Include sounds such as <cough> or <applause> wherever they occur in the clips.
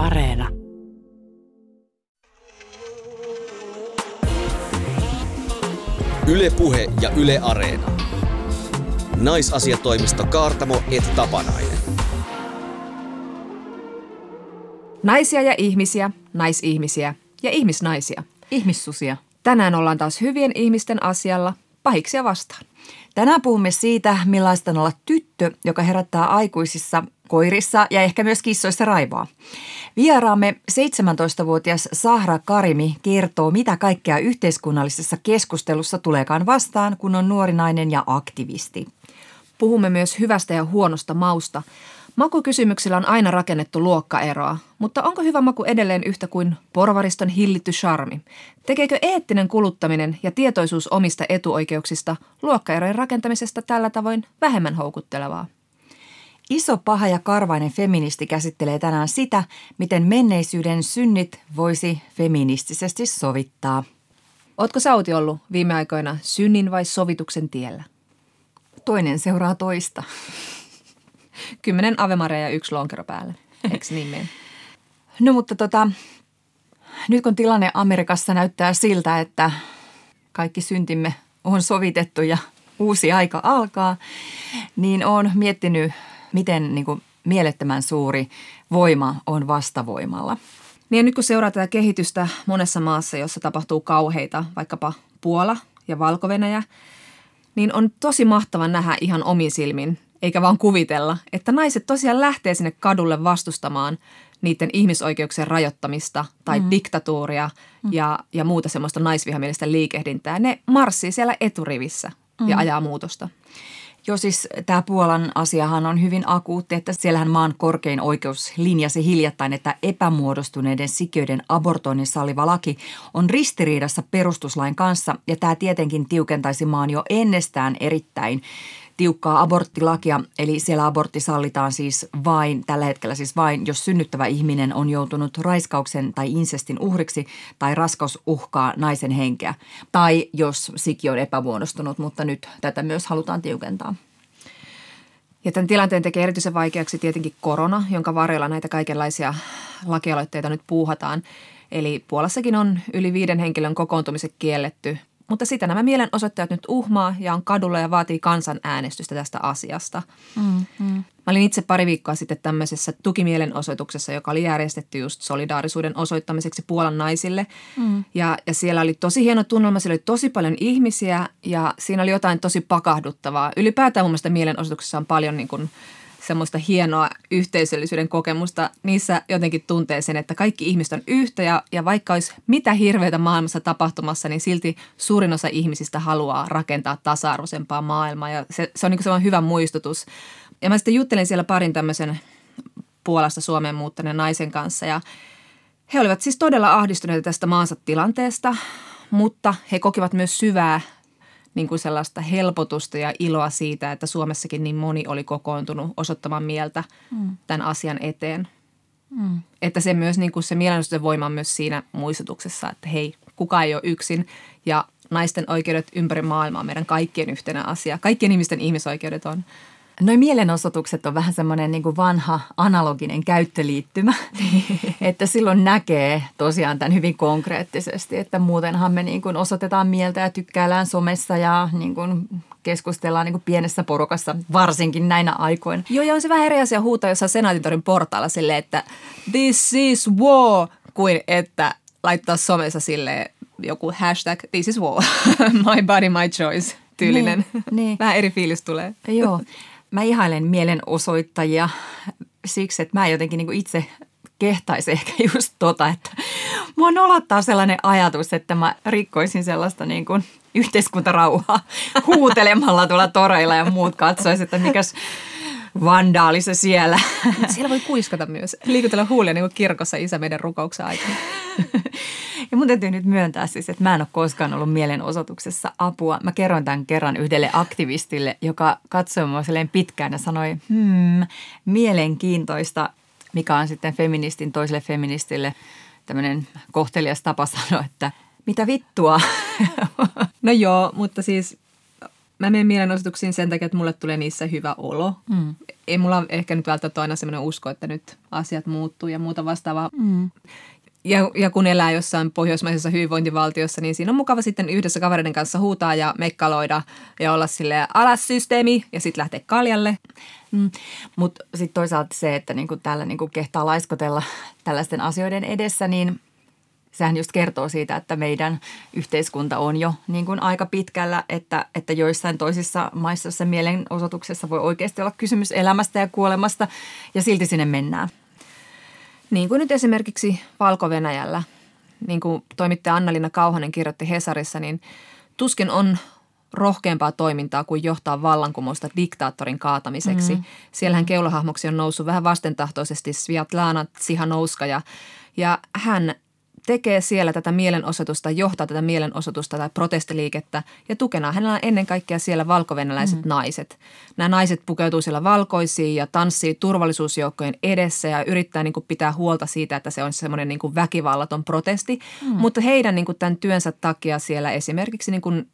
Areena. Ylepuhe ja Yle Areena. Naisasiatoimisto Kaartamo et Tapanainen. Naisia ja ihmisiä, naisihmisiä ja ihmisnaisia. Ihmissusia. Tänään ollaan taas hyvien ihmisten asialla, pahiksia vastaan. Tänään puhumme siitä, millaista on olla tyttö, joka herättää aikuisissa koirissa ja ehkä myös kissoissa raivoa. Vieraamme 17-vuotias Sahra Karimi kertoo, mitä kaikkea yhteiskunnallisessa keskustelussa tuleekaan vastaan, kun on nuori nainen ja aktivisti. Puhumme myös hyvästä ja huonosta mausta. Makukysymyksillä on aina rakennettu luokkaeroa, mutta onko hyvä maku edelleen yhtä kuin porvariston hillitty charmi? Tekeekö eettinen kuluttaminen ja tietoisuus omista etuoikeuksista luokkaerojen rakentamisesta tällä tavoin vähemmän houkuttelevaa? Iso, paha ja karvainen feministi käsittelee tänään sitä, miten menneisyyden synnit voisi feministisesti sovittaa. Ootko Sauti ollut viime aikoina synnin vai sovituksen tiellä? Toinen seuraa toista. Kymmenen avemaria ja yksi lonkero päälle. Eikö niin mene? <laughs> No mutta tota, nyt kun tilanne Amerikassa näyttää siltä, että kaikki syntimme on sovitettu ja uusi aika alkaa, niin on miettinyt, miten niin kuin mielettömän suuri voima on vastavoimalla. Niin ja nyt kun seuraa tätä kehitystä monessa maassa, jossa tapahtuu kauheita, vaikkapa Puola ja valko niin on tosi mahtava nähdä ihan omin silmin, eikä vaan kuvitella, että naiset tosiaan lähtee sinne kadulle vastustamaan niiden ihmisoikeuksien rajoittamista tai mm. diktatuuria mm. Ja, ja muuta semmoista naisvihamielistä liikehdintää. Ne marssii siellä eturivissä mm. ja ajaa muutosta. Joo, siis tämä Puolan asiahan on hyvin akuutti, että siellähän maan korkein oikeus linjasi hiljattain, että epämuodostuneiden sikiöiden abortoinnin salliva laki on ristiriidassa perustuslain kanssa ja tämä tietenkin tiukentaisi maan jo ennestään erittäin tiukkaa aborttilakia, eli siellä abortti sallitaan siis vain, tällä hetkellä siis vain, jos synnyttävä ihminen on joutunut raiskauksen tai insestin uhriksi tai raskaus uhkaa naisen henkeä. Tai jos siki on epämuodostunut, mutta nyt tätä myös halutaan tiukentaa. Ja tämän tilanteen tekee erityisen vaikeaksi tietenkin korona, jonka varjolla näitä kaikenlaisia lakialoitteita nyt puuhataan. Eli Puolassakin on yli viiden henkilön kokoontumiset kielletty mutta sitä nämä mielenosoittajat nyt uhmaa ja on kadulla ja vaatii kansanäänestystä tästä asiasta. Mm, mm. Mä olin itse pari viikkoa sitten tämmöisessä tukimielenosoituksessa, joka oli järjestetty just solidaarisuuden osoittamiseksi Puolan naisille. Mm. Ja, ja siellä oli tosi hieno tunnelma, siellä oli tosi paljon ihmisiä ja siinä oli jotain tosi pakahduttavaa. Ylipäätään mun mielestä mielenosoituksessa on paljon niin kuin – semmoista hienoa yhteisöllisyyden kokemusta. Niissä jotenkin tuntee sen, että kaikki ihmiset on yhtä ja, ja vaikka olisi mitä hirveitä maailmassa tapahtumassa, niin silti suurin osa ihmisistä haluaa rakentaa tasa-arvoisempaa maailmaa ja se, se on niin semmoinen hyvä muistutus. Ja mä sitten juttelin siellä parin tämmöisen Puolasta Suomeen muuttaneen naisen kanssa ja he olivat siis todella ahdistuneita tästä maansa tilanteesta, mutta he kokivat myös syvää niin kuin sellaista helpotusta ja iloa siitä, että Suomessakin niin moni oli kokoontunut osoittamaan mieltä mm. tämän asian eteen. Mm. Että se myös niin kuin se mielenosoituksen voima on myös siinä muistutuksessa, että hei, kuka ei ole yksin ja naisten oikeudet ympäri maailmaa on meidän kaikkien yhtenä asia. Kaikkien ihmisten ihmisoikeudet on Noin mielenosoitukset on vähän semmoinen niin vanha analoginen käyttöliittymä, että silloin näkee tosiaan tämän hyvin konkreettisesti, että muutenhan me niin kuin osoitetaan mieltä ja tykkäillään somessa ja niin kuin keskustellaan niin kuin pienessä porukassa, varsinkin näinä aikoina. Joo, ja on se vähän eri asia huutaa jossain Senaatintorin portaalla silleen, että this is war, kuin että laittaa somessa sille joku hashtag this is war, <laughs> my body, my choice tyylinen. Niin, niin. Vähän eri fiilis tulee. Joo <laughs> mä ihailen mielenosoittajia siksi, että mä jotenkin niin itse kehtaisin ehkä <laughs> just tota, että mua nolottaa sellainen ajatus, että mä rikkoisin sellaista niin kuin yhteiskuntarauhaa <laughs> huutelemalla tuolla toreilla ja muut katsoisivat, että mikäs vandaali se siellä. Siellä voi kuiskata myös. Liikutella huulia niin kuin kirkossa isä meidän rukouksen aikana. Ja mun täytyy nyt myöntää siis, että mä en ole koskaan ollut mielenosoituksessa apua. Mä kerroin tämän kerran yhdelle aktivistille, joka katsoi mua pitkään ja sanoi, hmm, mielenkiintoista, mikä on sitten feministin toiselle feministille tämmöinen kohtelias tapa sanoa, että mitä vittua. No joo, mutta siis mä menen mielenosoituksiin sen takia, että mulle tulee niissä hyvä olo. Mm. Ei mulla ehkä nyt välttämättä aina sellainen usko, että nyt asiat muuttuu ja muuta vastaavaa. Mm. Ja, ja kun elää jossain pohjoismaisessa hyvinvointivaltiossa, niin siinä on mukava sitten yhdessä kavereiden kanssa huutaa ja mekkaloida ja olla sille alas systeemi ja sitten lähteä kaljalle. Mm. Mutta sitten toisaalta se, että niinku täällä niinku kehtaa laiskotella tällaisten asioiden edessä, niin sehän just kertoo siitä, että meidän yhteiskunta on jo niin kuin aika pitkällä, että, että joissain toisissa maissa se mielenosoituksessa voi oikeasti olla kysymys elämästä ja kuolemasta ja silti sinne mennään. Niin kuin nyt esimerkiksi Valko-Venäjällä, niin kuin toimittaja Anna-Liina Kauhanen kirjoitti Hesarissa, niin tuskin on rohkeampaa toimintaa kuin johtaa vallankumousta diktaattorin kaatamiseksi. Mm. Siellähän keulahahmoksi on noussut vähän vastentahtoisesti Sviatlana Tsihanouskaja ja hän tekee siellä tätä mielenosoitusta, johtaa tätä mielenosoitusta tai protestiliikettä ja tukena hänellä on ennen kaikkea siellä valkovenäläiset mm. naiset. Nämä naiset pukeutuu siellä valkoisiin ja tanssii turvallisuusjoukkojen edessä ja yrittää niin kuin pitää huolta siitä, että se on semmoinen niin kuin väkivallaton protesti. Mm. Mutta heidän niin kuin tämän työnsä takia siellä esimerkiksi niin kuin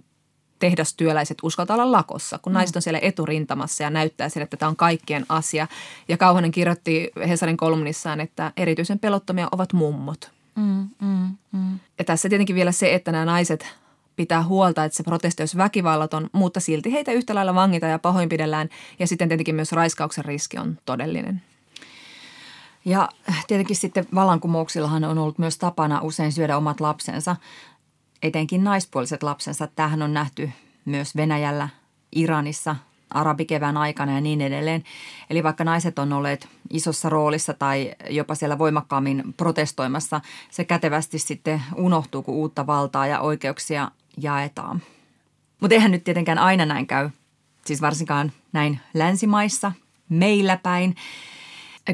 tehdastyöläiset uskaltaa olla lakossa, kun mm. naiset on siellä eturintamassa ja näyttää sille, että tämä on kaikkien asia. Ja Kauhanen kirjoitti Hesarin kolumnissaan, että erityisen pelottomia ovat mummot. Mm, mm, mm. Ja tässä tietenkin vielä se, että nämä naiset pitää huolta, että se protesti olisi väkivallaton, mutta silti heitä yhtä lailla vangita ja pahoinpidellään. Ja sitten tietenkin myös raiskauksen riski on todellinen. Ja tietenkin sitten vallankumouksillahan on ollut myös tapana usein syödä omat lapsensa, etenkin naispuoliset lapsensa. Tämähän on nähty myös Venäjällä, Iranissa, arabikevään aikana ja niin edelleen. Eli vaikka naiset on olleet isossa roolissa tai jopa siellä voimakkaammin protestoimassa, se kätevästi sitten unohtuu, kun uutta valtaa ja oikeuksia jaetaan. Mutta eihän nyt tietenkään aina näin käy, siis varsinkaan näin länsimaissa, meillä päin,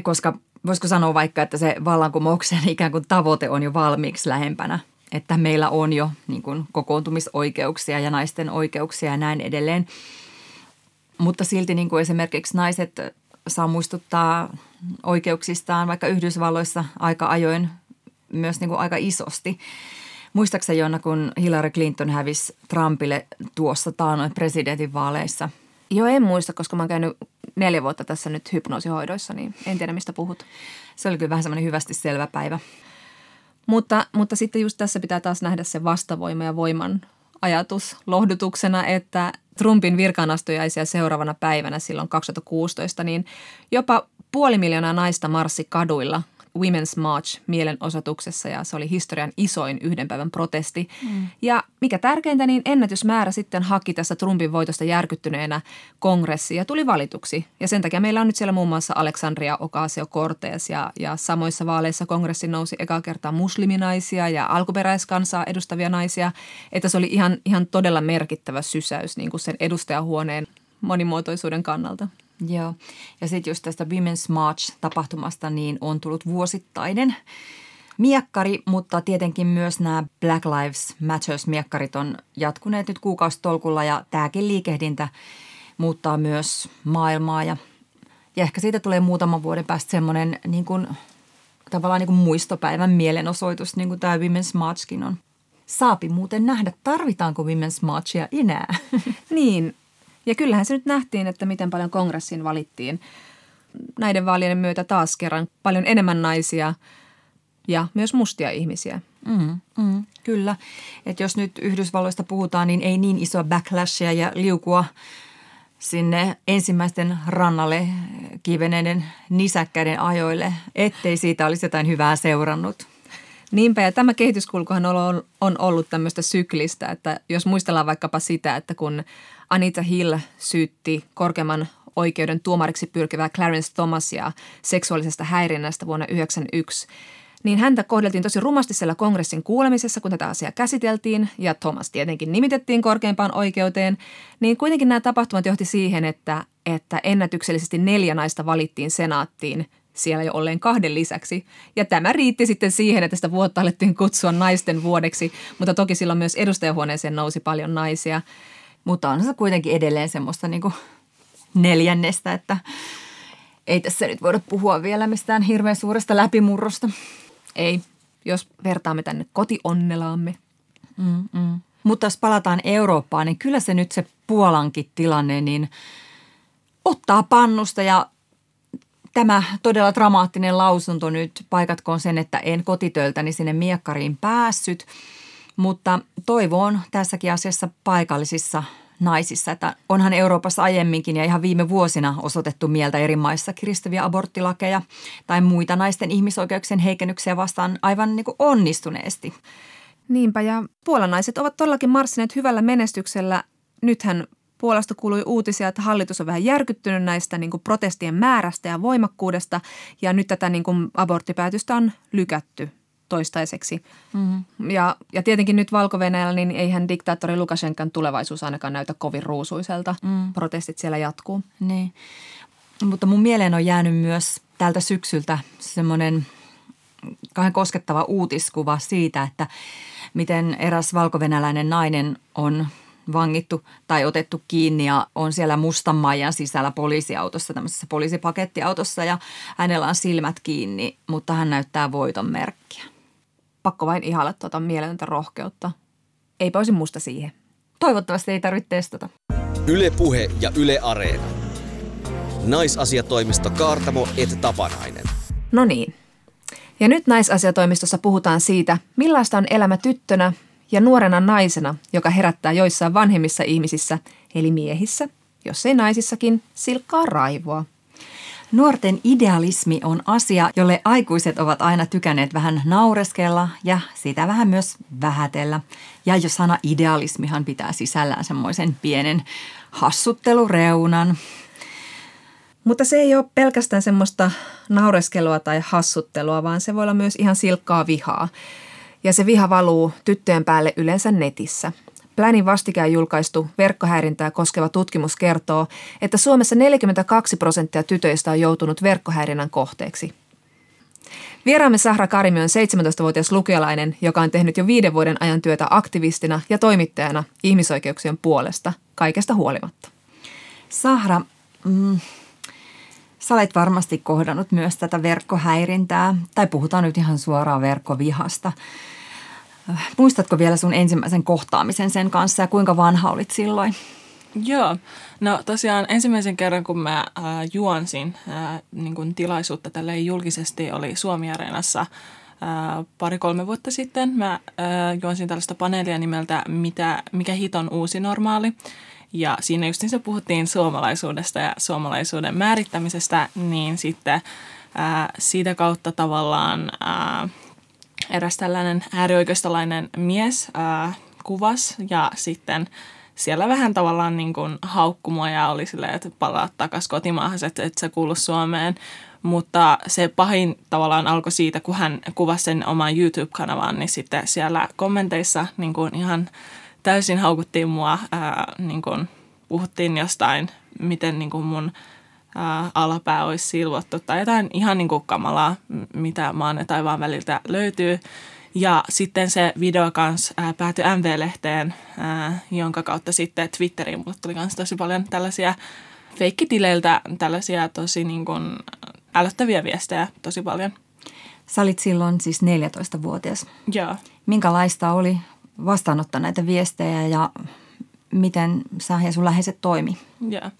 koska voisiko sanoa vaikka, että se vallankumouksen <laughs> ikään kuin tavoite on jo valmiiksi lähempänä – että meillä on jo niin kuin kokoontumisoikeuksia ja naisten oikeuksia ja näin edelleen – mutta silti niin kuin esimerkiksi naiset saa muistuttaa oikeuksistaan vaikka Yhdysvalloissa aika ajoin myös niin kuin aika isosti. Muistaakseni Jonna, kun Hillary Clinton hävisi Trumpille tuossa taanoin presidentinvaaleissa? Joo, en muista, koska mä oon käynyt neljä vuotta tässä nyt hypnoosihoidoissa, niin en tiedä mistä puhut. Se oli kyllä vähän semmoinen hyvästi selvä päivä. Mutta, mutta sitten just tässä pitää taas nähdä se vastavoima ja voiman ajatus lohdutuksena, että Trumpin virkaanastujaisia seuraavana päivänä silloin 2016, niin jopa puoli miljoonaa naista marssi kaduilla Women's March mielenosoituksessa ja se oli historian isoin yhden päivän protesti. Mm. Ja mikä tärkeintä, niin ennätysmäärä sitten haki tässä Trumpin voitosta järkyttyneenä kongressi ja tuli valituksi. Ja sen takia meillä on nyt siellä muun muassa Alexandria Ocasio-Cortez ja, ja samoissa vaaleissa kongressi nousi eka kertaa musliminaisia ja alkuperäiskansaa edustavia naisia. Että se oli ihan, ihan todella merkittävä sysäys niin kuin sen edustajahuoneen monimuotoisuuden kannalta. Joo, ja sitten just tästä Women's March-tapahtumasta niin on tullut vuosittainen miekkari, mutta tietenkin myös nämä Black Lives Matters-miekkarit on jatkuneet nyt kuukausitolkulla ja tämäkin liikehdintä muuttaa myös maailmaa ja, ja ehkä siitä tulee muutaman vuoden päästä semmoinen niin kuin, tavallaan niin kuin muistopäivän mielenosoitus, niin kuin tämä Women's Marchkin on. Saapi muuten nähdä, tarvitaanko Women's Marchia enää. <laughs> Niin, ja kyllähän se nyt nähtiin, että miten paljon kongressiin valittiin näiden vaalien myötä taas kerran paljon enemmän naisia ja myös mustia ihmisiä. Mm, mm, kyllä. että jos nyt Yhdysvalloista puhutaan, niin ei niin isoa backlashia ja liukua sinne ensimmäisten rannalle kiveneiden nisäkkäiden ajoille, ettei siitä olisi jotain hyvää seurannut. Niinpä, ja tämä kehityskulkuhan on, ollut tämmöistä syklistä, että jos muistellaan vaikkapa sitä, että kun Anita Hill syytti korkeamman oikeuden tuomariksi pyrkivää Clarence Thomasia seksuaalisesta häirinnästä vuonna 1991, niin häntä kohdeltiin tosi rumasti siellä kongressin kuulemisessa, kun tätä asiaa käsiteltiin, ja Thomas tietenkin nimitettiin korkeimpaan oikeuteen, niin kuitenkin nämä tapahtumat johti siihen, että, että ennätyksellisesti neljä naista valittiin senaattiin siellä jo olleen kahden lisäksi. Ja tämä riitti sitten siihen, että sitä vuotta alettiin kutsua naisten vuodeksi, mutta toki silloin myös edustajahuoneeseen nousi paljon naisia. Mutta on se kuitenkin edelleen semmoista niin kuin neljännestä, että ei tässä nyt voida puhua vielä mistään hirveän suuresta läpimurrosta. Ei, jos vertaamme tänne kotionnelaamme. Mm, mm. Mutta jos palataan Eurooppaan, niin kyllä se nyt se Puolankin tilanne, niin ottaa pannusta ja tämä todella dramaattinen lausunto nyt paikatkoon sen, että en kotitöltäni sinne miekkariin päässyt, mutta toivo on tässäkin asiassa paikallisissa naisissa, että onhan Euroopassa aiemminkin ja ihan viime vuosina osoitettu mieltä eri maissa kiristäviä aborttilakeja tai muita naisten ihmisoikeuksien heikennyksiä vastaan aivan niin kuin onnistuneesti. Niinpä ja puolanaiset ovat todellakin marssineet hyvällä menestyksellä. Nythän Puolasta kuului uutisia, että hallitus on vähän järkyttynyt näistä niin kuin protestien määrästä ja voimakkuudesta ja nyt tätä niin kuin aborttipäätöstä on lykätty toistaiseksi. Mm-hmm. Ja, ja tietenkin nyt valko niin eihän diktaattori Lukashenkan tulevaisuus ainakaan näytä kovin ruusuiselta. Mm. Protestit siellä jatkuu. Niin. Mutta mun mieleen on jäänyt myös tältä syksyltä semmoinen kahden koskettava uutiskuva siitä, että miten eräs valkovenäläinen nainen on vangittu tai otettu kiinni ja on siellä mustan maijan sisällä poliisiautossa, tämmöisessä poliisipakettiautossa ja hänellä on silmät kiinni, mutta hän näyttää voiton merkkiä. Pakko vain ihailla tuota mieletöntä rohkeutta. Ei olisi musta siihen. Toivottavasti ei tarvitse testata. Yle Puhe ja Yle Areena. Naisasiatoimisto Kaartamo et Tapanainen. No niin. Ja nyt naisasiatoimistossa puhutaan siitä, millaista on elämä tyttönä ja nuorena naisena, joka herättää joissain vanhemmissa ihmisissä, eli miehissä, jos ei naisissakin, silkkaa raivoa. Nuorten idealismi on asia, jolle aikuiset ovat aina tykänneet vähän naureskella ja sitä vähän myös vähätellä. Ja jo sana idealismihan pitää sisällään semmoisen pienen hassuttelureunan. Mutta se ei ole pelkästään semmoista naureskelua tai hassuttelua, vaan se voi olla myös ihan silkkaa vihaa. Ja se viha valuu tyttöjen päälle yleensä netissä – Plänin vastikään julkaistu verkkohäirintää koskeva tutkimus kertoo, että Suomessa 42 prosenttia tytöistä on joutunut verkkohäirinnän kohteeksi. Vieraamme Sahra Karimi on 17-vuotias lukiolainen, joka on tehnyt jo viiden vuoden ajan työtä aktivistina ja toimittajana ihmisoikeuksien puolesta, kaikesta huolimatta. Sahra, mm, sä olet varmasti kohdannut myös tätä verkkohäirintää, tai puhutaan nyt ihan suoraan verkkovihasta – Muistatko vielä sun ensimmäisen kohtaamisen sen kanssa ja kuinka vanha olit silloin? Joo, no tosiaan ensimmäisen kerran kun mä äh, juonsin äh, niin kun tilaisuutta tälle julkisesti oli Suomi-areenassa äh, pari-kolme vuotta sitten. Mä äh, juonsin tällaista paneelia nimeltä Mitä, Mikä hit on uusi normaali. Ja siinä just se puhuttiin suomalaisuudesta ja suomalaisuuden määrittämisestä, niin sitten äh, siitä kautta tavallaan äh, eräs tällainen äärioikeistolainen mies ää, kuvas ja sitten siellä vähän tavallaan niin kuin ja oli silleen, että palaa takaisin kotimaahan, että, että se kuulu Suomeen. Mutta se pahin tavallaan alkoi siitä, kun hän kuvasi sen oman YouTube-kanavaan, niin sitten siellä kommenteissa niin kuin ihan täysin haukuttiin mua, ää, niin kuin puhuttiin jostain, miten niin kuin mun – ää, alapää olisi silvottu tai jotain ihan niin kuin kamalaa, mitä maan ja taivaan väliltä löytyy. Ja sitten se video kanssa ää, päätyi MV-lehteen, ää, jonka kautta sitten Twitteriin mulle tuli myös tosi paljon tällaisia feikkitileiltä tällaisia tosi niin kuin älyttäviä viestejä tosi paljon. Sä olit silloin siis 14-vuotias. Joo. Minkälaista oli vastaanottaa näitä viestejä ja miten sä ja sun läheiset toimi? Joo.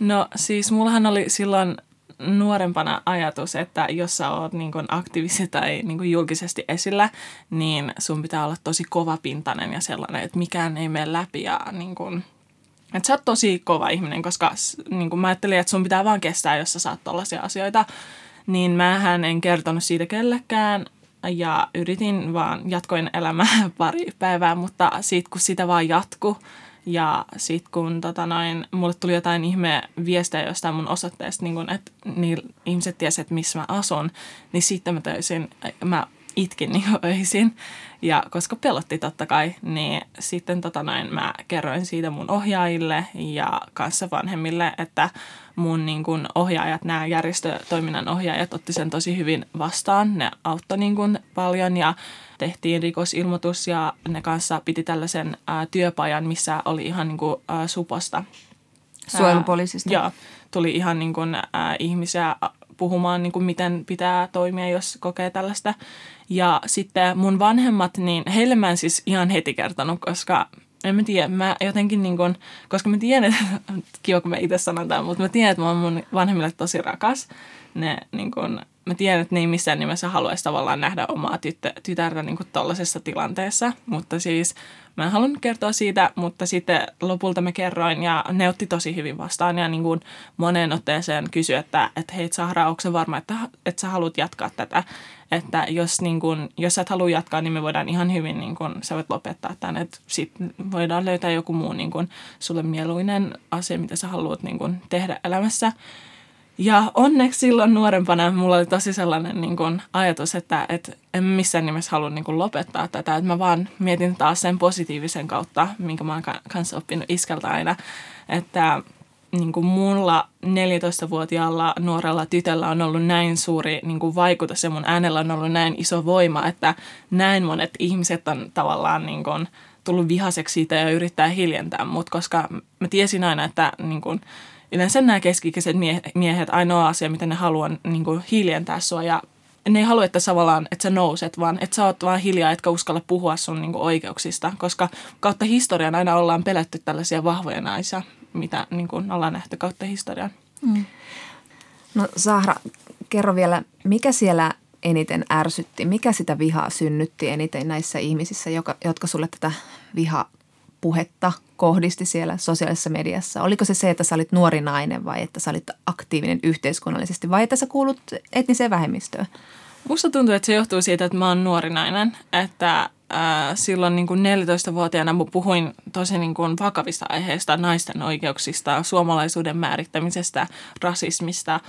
No siis mullahan oli silloin nuorempana ajatus, että jos sä oot niin aktiivisesti tai niin julkisesti esillä, niin sun pitää olla tosi kovapintainen ja sellainen, että mikään ei mene läpi ja niin kuin, että sä oot tosi kova ihminen, koska niin mä ajattelin, että sun pitää vaan kestää, jos sä saat tollaisia asioita. Niin mähän en kertonut siitä kellekään ja yritin vaan, jatkoin elämää <laughs> pari päivää, mutta siitä kun sitä vaan jatkuu, ja sitten kun tota noin, mulle tuli jotain ihme viestejä jostain mun osoitteesta, niin kun, että niin ihmiset tiesivät, missä mä asun, niin sitten mä töisin, mä itkin niin öisin. Ja koska pelotti totta kai, niin sitten tota noin, mä kerroin siitä mun ohjaajille ja kanssa vanhemmille, että mun niin kun, ohjaajat, nämä järjestötoiminnan ohjaajat otti sen tosi hyvin vastaan. Ne auttoi niin kun, paljon ja tehtiin rikosilmoitus ja ne kanssa piti tällaisen ää, työpajan, missä oli ihan niin kuin, ää, suposta. Suojelupoliisista? Joo, tuli ihan niin kuin, ää, ihmisiä puhumaan, niin kuin miten pitää toimia, jos kokee tällaista. Ja sitten mun vanhemmat, niin heille mä en siis ihan heti kertonut, koska en mä tiedä, mä jotenkin niin kuin, koska mä tiedän, <laughs> kiva kun mä itse sanon tämän, mutta mä tiedän, että mä oon mun vanhemmille tosi rakas. Ne niin kuin, mä tiedän, että ne ei missään nimessä haluaisi tavallaan nähdä omaa tyttö, tytärtä niin tuollaisessa tilanteessa, mutta siis mä en halunnut kertoa siitä, mutta sitten lopulta mä kerroin ja ne otti tosi hyvin vastaan ja niin kuin moneen otteeseen kysyi, että, että hei Sahra, onko se varma, että, että sä haluat jatkaa tätä, että jos, niin kuin, jos sä et halua jatkaa, niin me voidaan ihan hyvin, niin kuin, sä voit lopettaa tämän, että sitten voidaan löytää joku muu niin kuin, sulle mieluinen asia, mitä sä haluat niin kuin, tehdä elämässä. Ja onneksi silloin nuorempana mulla oli tosi sellainen niin kuin, ajatus, että et en missään nimessä halua niin kuin, lopettaa tätä. Että mä vaan mietin taas sen positiivisen kautta, minkä mä oon kanssa oppinut iskältä aina. Että niin kuin mulla 14-vuotiaalla nuorella tytöllä on ollut näin suuri niin kuin vaikutus ja mun äänellä on ollut näin iso voima, että näin monet ihmiset on tavallaan niin kuin, tullut vihaseksi siitä ja yrittää hiljentää mut, koska mä tiesin aina, että niin kuin, yleensä nämä keskikäiset miehet, ainoa asia, mitä ne haluaa niin kuin hiljentää sua ja ne ei halua, että vaan, että sä nouset, vaan että sä oot vaan hiljaa, etkä uskalla puhua sun niin kuin, oikeuksista, koska kautta historian aina ollaan pelätty tällaisia vahvoja naisia, mitä niin kuin, ollaan nähty kautta historian. Mm. No Sahra, kerro vielä, mikä siellä eniten ärsytti, mikä sitä vihaa synnytti eniten näissä ihmisissä, joka, jotka sulle tätä viha puhetta kohdisti siellä sosiaalisessa mediassa? Oliko se se, että sä olit nuori nainen vai että sä olit aktiivinen yhteiskunnallisesti vai että sä kuulut etniseen vähemmistöön? Musta tuntuu, että se johtuu siitä, että mä oon nuori nainen, että äh, silloin niin kuin 14-vuotiaana puhuin tosi niin kuin vakavista aiheista, naisten oikeuksista, suomalaisuuden määrittämisestä, rasismista,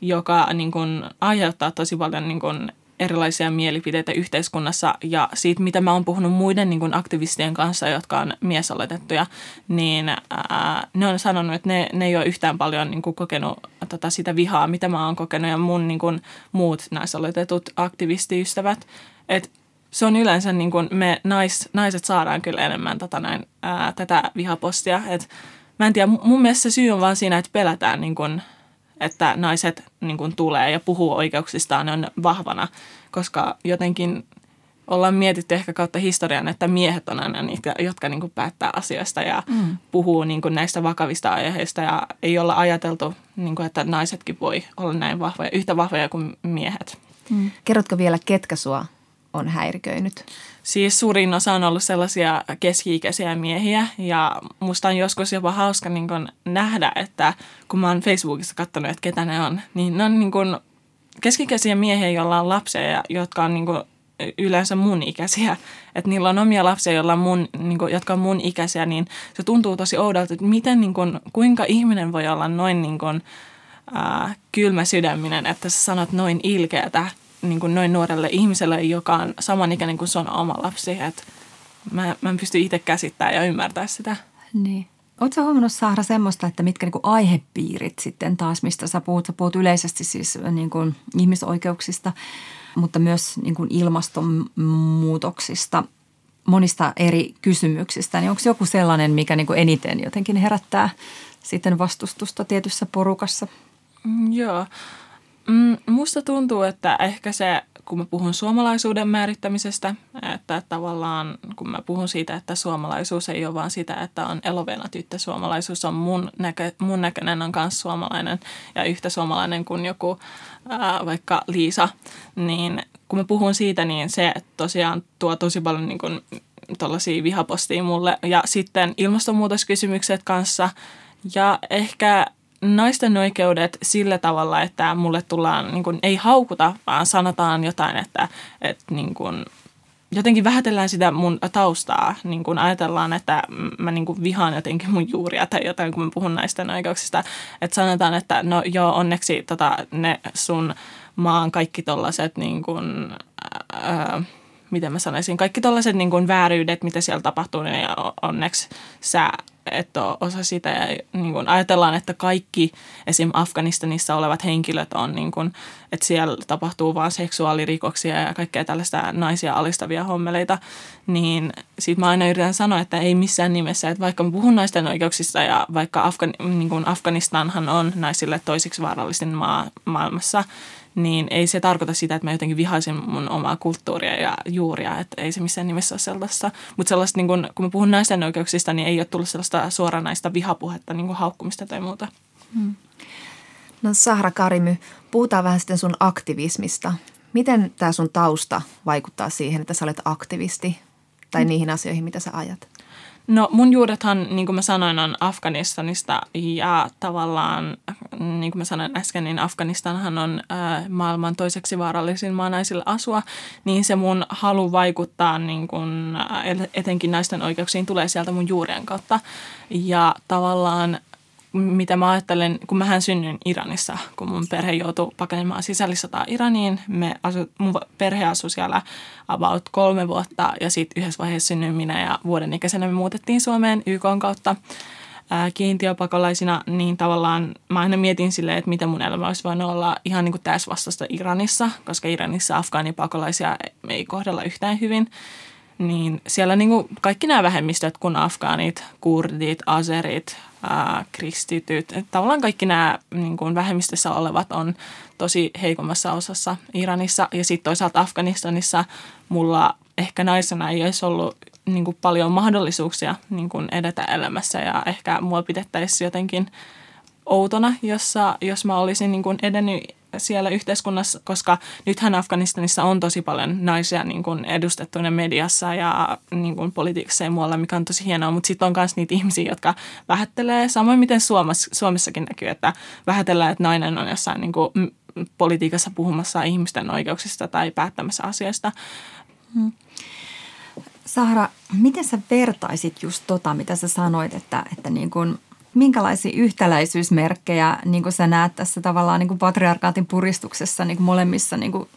joka niin kuin aiheuttaa tosi paljon niin kuin erilaisia mielipiteitä yhteiskunnassa ja siitä, mitä mä oon puhunut muiden niin kuin aktivistien kanssa, jotka on miesoletettuja, niin ää, ne on sanonut, että ne, ne ei ole yhtään paljon niin kuin kokenut tota, sitä vihaa, mitä mä oon kokenut ja mun niin kuin, muut naisoletetut aktivistiystävät. Et se on yleensä, niin kuin me nais, naiset saadaan kyllä enemmän tota näin, ää, tätä vihapostia. Et mä en tiedä, mun mielestä se syy on vaan siinä, että pelätään niin kuin, että naiset niin kuin, tulee ja puhuu oikeuksistaan on vahvana, koska jotenkin ollaan mietitty ehkä kautta historian, että miehet on aina niitä, jotka niin kuin, päättää asioista ja mm. puhuu niin kuin, näistä vakavista aiheista ja ei olla ajateltu, niin kuin, että naisetkin voi olla näin vahvoja, yhtä vahvoja kuin miehet. Mm. Kerrotko vielä, ketkä sua on häiriköinyt? Siis suurin osa on ollut sellaisia keski-ikäisiä miehiä ja musta on joskus jopa hauska niin kun nähdä, että kun mä oon Facebookissa katsonut, että ketä ne on, niin ne on niin kun keski-ikäisiä miehiä, joilla on lapsia ja jotka on niin kun yleensä mun ikäisiä. Että niillä on omia lapsia, joilla on mun, niin kun, jotka on mun ikäisiä, niin se tuntuu tosi oudolta, että miten, niin kun, kuinka ihminen voi olla noin niin kun, äh, kylmä sydäminen, että sä sanot noin ilkeätä niin kuin noin nuorelle ihmiselle, joka on samanikäinen kuin sun oma lapsi. Että mä, mä en pysty itse käsittämään ja ymmärtää sitä. Niin. Oletko huomannut Saara semmoista, että mitkä niin aihepiirit sitten taas, mistä sä puhut? Sä puhut yleisesti siis niin kuin ihmisoikeuksista, mutta myös niin kuin ilmastonmuutoksista, monista eri kysymyksistä. Niin onko joku sellainen, mikä niin kuin eniten jotenkin herättää sitten vastustusta tietyssä porukassa? Mm, joo. Mm, musta tuntuu, että ehkä se, kun mä puhun suomalaisuuden määrittämisestä, että tavallaan kun mä puhun siitä, että suomalaisuus ei ole vaan sitä, että on elovena tyttö, suomalaisuus on mun, näkö, mun näköinen on myös suomalainen ja yhtä suomalainen kuin joku ää, vaikka Liisa, niin kun mä puhun siitä, niin se tosiaan tuo tosi paljon niin kuin, tuollaisia vihapostia mulle. Ja sitten ilmastonmuutoskysymykset kanssa ja ehkä naisten oikeudet sillä tavalla, että mulle tullaan, niin kuin, ei haukuta, vaan sanotaan jotain, että, että niin kuin, jotenkin vähätellään sitä mun taustaa. Niin kuin ajatellaan, että mä niin kuin vihaan jotenkin mun juuria tai jotain, kun mä puhun naisten oikeuksista. Että sanotaan, että no joo, onneksi tota, ne sun maan kaikki tollaset niin kuin, ää, miten mä sanoisin, kaikki tollaiset niin vääryydet, mitä siellä tapahtuu, niin onneksi sä et ole osa sitä. Ja niin kuin ajatellaan, että kaikki esim. Afganistanissa olevat henkilöt on, niin kuin, että siellä tapahtuu vain seksuaalirikoksia ja kaikkea tällaista naisia alistavia hommeleita. Niin siitä mä aina yritän sanoa, että ei missään nimessä, että vaikka mä puhun naisten oikeuksista ja vaikka Afgan, niin kuin Afganistanhan on naisille toisiksi vaarallisin maa maailmassa, niin ei se tarkoita sitä, että mä jotenkin vihaisin mun omaa kulttuuria ja juuria, että ei se missään nimessä ole sellaista. Mutta sellaista, niin kun, kun mä puhun naisten oikeuksista, niin ei ole tullut sellaista suoranaista vihapuhetta, niin kuin haukkumista tai muuta. Hmm. No Sahra Karimy, puhutaan vähän sitten sun aktivismista. Miten tämä sun tausta vaikuttaa siihen, että sä olet aktivisti tai hmm. niihin asioihin, mitä sä ajat? No mun juurethan, niin kuin mä sanoin, on Afganistanista ja tavallaan, niin kuin mä sanoin äsken, niin Afganistanhan on äh, maailman toiseksi vaarallisin maa naisille asua, niin se mun halu vaikuttaa niin kuin, etenkin naisten oikeuksiin tulee sieltä mun juurien kautta. Ja tavallaan mitä mä ajattelen, kun mähän synnyin Iranissa, kun mun perhe joutui pakenemaan sisällissotaa Iraniin. Me asu, mun perhe asui siellä about kolme vuotta ja sitten yhdessä vaiheessa synnyin minä ja vuoden ikäisenä me muutettiin Suomeen YK kautta kiintiöpakolaisina, niin tavallaan mä aina mietin silleen, että miten mun elämä olisi voinut olla ihan niin kuin täysvastasta Iranissa, koska Iranissa afgaanipakolaisia ei kohdella yhtään hyvin niin siellä niin kuin kaikki nämä vähemmistöt, kun afgaanit, kurdit, aserit, kristityt, että tavallaan kaikki nämä niin kuin vähemmistössä olevat on tosi heikommassa osassa Iranissa. Ja sitten toisaalta Afganistanissa mulla ehkä naisena ei olisi ollut niin kuin paljon mahdollisuuksia niin kuin edetä elämässä ja ehkä mua pidettäisiin jotenkin outona, jossa, jos mä olisin niin kuin edennyt siellä yhteiskunnassa, koska nythän Afganistanissa on tosi paljon naisia niin kuin edustettuina mediassa ja niin kuin politiikassa ja muualla, mikä on tosi hienoa, mutta sitten on myös niitä ihmisiä, jotka vähättelee, samoin miten Suomessa, Suomessakin näkyy, että vähätellään, että nainen on jossain niin kuin politiikassa puhumassa ihmisten oikeuksista tai päättämässä asioista. Hmm. Sahra, miten sä vertaisit just tota, mitä sä sanoit, että, että niin kuin minkälaisia yhtäläisyysmerkkejä niin kuin sä näet tässä tavallaan niin kuin patriarkaatin puristuksessa niin kuin molemmissa niin kuin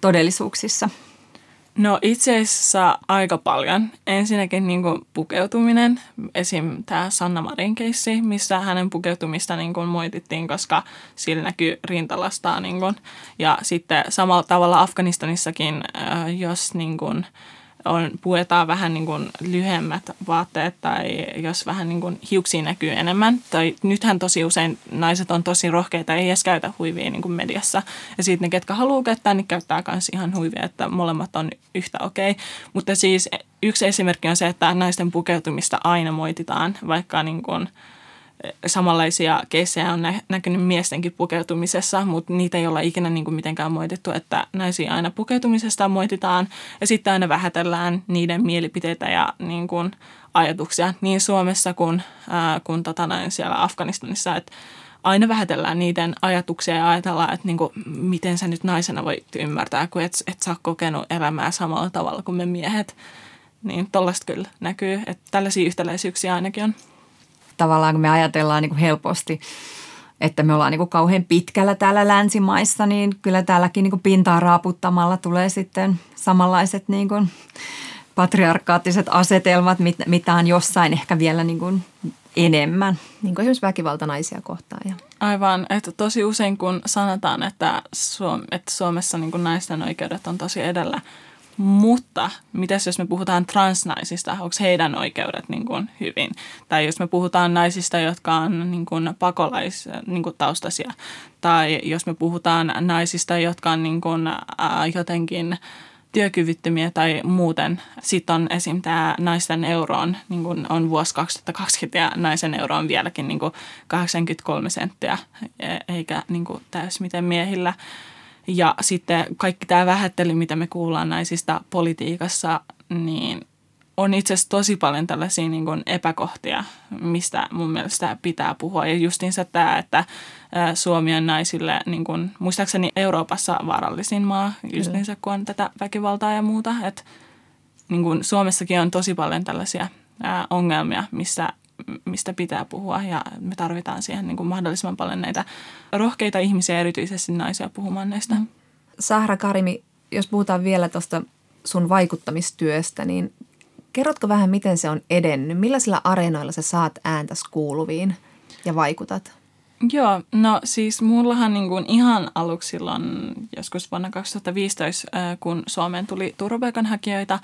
todellisuuksissa? No itse asiassa aika paljon. Ensinnäkin niin kuin pukeutuminen, esim. tämä Sanna Marin keissi, missä hänen pukeutumista niin kuin moitittiin, koska sillä näkyy rintalastaa. Niin kuin. Ja sitten samalla tavalla Afganistanissakin, jos niin kuin, on, puetaan vähän niin kuin lyhyemmät vaatteet tai jos vähän niin kuin hiuksia näkyy enemmän. Tai nythän tosi usein naiset on tosi rohkeita, ei edes käytä huivia niin kuin mediassa. Ja sitten ne, ketkä haluaa käyttää, niin käyttää myös ihan huivia, että molemmat on yhtä okei. Okay. Mutta siis yksi esimerkki on se, että naisten pukeutumista aina moititaan, vaikka niin kuin – samanlaisia keissejä on nä- näkynyt miestenkin pukeutumisessa, mutta niitä ei olla ikinä niin kuin mitenkään moitettu, että naisia aina pukeutumisesta moititaan ja sitten aina vähätellään niiden mielipiteitä ja niin kuin ajatuksia niin Suomessa kuin, ää, kuin tota näin siellä Afganistanissa, että aina vähätellään niiden ajatuksia ja ajatellaan, että niin kuin, miten sä nyt naisena voit ymmärtää, kun et, et sä kokenut elämää samalla tavalla kuin me miehet. Niin tollaista kyllä näkyy, että tällaisia yhtäläisyyksiä ainakin on tavallaan kun me ajatellaan niin kuin helposti, että me ollaan niin kuin kauhean pitkällä täällä länsimaissa, niin kyllä täälläkin niin kuin pintaa raaputtamalla tulee sitten samanlaiset niin kuin patriarkaattiset asetelmat, mitä on jossain ehkä vielä niin kuin enemmän. Niin kuin esimerkiksi väkivalta naisia kohtaan. Ja. Aivan, että tosi usein kun sanotaan, että, Suom- että Suomessa niin kuin naisten oikeudet on tosi edellä – mutta mitäs jos me puhutaan transnaisista, onko heidän oikeudet niin kuin hyvin? Tai jos me puhutaan naisista, jotka on niin kuin pakolaistaustaisia. Niin tai jos me puhutaan naisista, jotka on niin kuin, ää, jotenkin työkyvyttömiä tai muuten. Sitten on esim. tämä naisten euroon, niin kuin on vuosi 2020 ja naisen euro on vieläkin niin kuin 83 senttiä, e-, eikä niin kuin täys miten miehillä. Ja sitten kaikki tämä vähättely, mitä me kuullaan naisista politiikassa, niin on itse asiassa tosi paljon tällaisia niin kuin epäkohtia, mistä mun mielestä pitää puhua. Ja justiinsa tämä, että Suomi on naisille, niin kuin, muistaakseni Euroopassa vaarallisin maa, justiinsa kun on tätä väkivaltaa ja muuta. Että niin kuin Suomessakin on tosi paljon tällaisia ongelmia, missä mistä pitää puhua ja me tarvitaan siihen niin kuin mahdollisimman paljon näitä rohkeita ihmisiä, erityisesti naisia puhumaan näistä. Sahra Karimi, jos puhutaan vielä tuosta sun vaikuttamistyöstä, niin kerrotko vähän, miten se on edennyt? Millaisilla areenoilla sä saat ääntäs kuuluviin ja vaikutat? Joo, no siis mullahan niin kuin ihan aluksi silloin joskus vuonna 2015, kun Suomeen tuli turvapaikanhakijoita,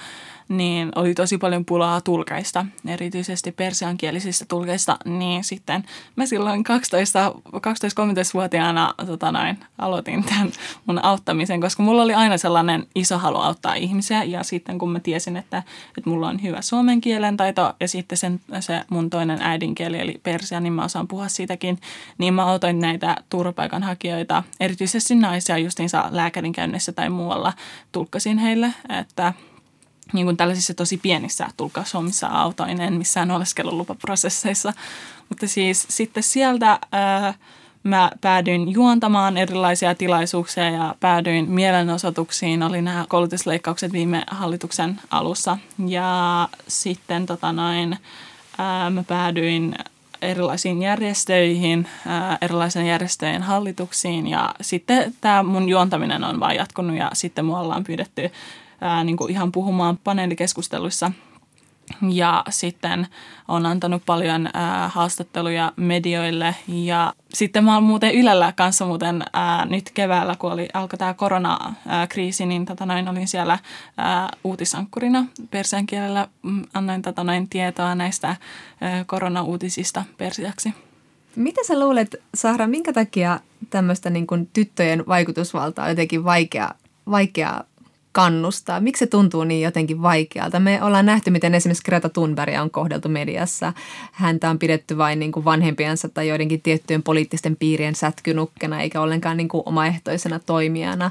niin oli tosi paljon pulaa tulkeista, erityisesti persiankielisistä tulkeista, niin sitten mä silloin 12-13-vuotiaana tota noin, aloitin tämän mun auttamisen, koska mulla oli aina sellainen iso halu auttaa ihmisiä. Ja sitten kun mä tiesin, että, että mulla on hyvä suomen kielen taito ja sitten sen, se mun toinen äidinkieli eli persia, niin mä osaan puhua siitäkin, niin mä autoin näitä turvapaikanhakijoita, erityisesti naisia justiinsa lääkärin käynnissä tai muualla, tulkkasin heille, että niin kuin tällaisissa tosi pienissä tulkkaushommissa autoin, en missään oleskelulupaprosesseissa. Mutta siis sitten sieltä ää, mä päädyin juontamaan erilaisia tilaisuuksia ja päädyin mielenosoituksiin. Oli nämä koulutusleikkaukset viime hallituksen alussa. Ja sitten tota noin, ää, mä päädyin erilaisiin järjestöihin, ää, erilaisen järjestöjen hallituksiin. Ja sitten tämä mun juontaminen on vaan jatkunut ja sitten mua ollaan pyydetty ää, niin kuin ihan puhumaan paneelikeskusteluissa ja sitten on antanut paljon ää, haastatteluja medioille ja sitten mä oon muuten Ylellä kanssa muuten ää, nyt keväällä, kun oli, alkoi tämä koronakriisi, niin tota noin, olin siellä ää, uutisankkurina persian kielellä. Mm, annoin tota noin, tietoa näistä ää, koronauutisista persiaksi. Mitä sä luulet, Sahra, minkä takia tämmöistä niin tyttöjen vaikutusvaltaa on jotenkin vaikea, vaikea kannustaa? Miksi se tuntuu niin jotenkin vaikealta? Me ollaan nähty, miten esimerkiksi Greta Thunbergia on kohdeltu mediassa. Häntä on pidetty vain niin kuin vanhempiensa tai joidenkin tiettyjen poliittisten piirien sätkynukkena eikä ollenkaan niin kuin omaehtoisena toimijana.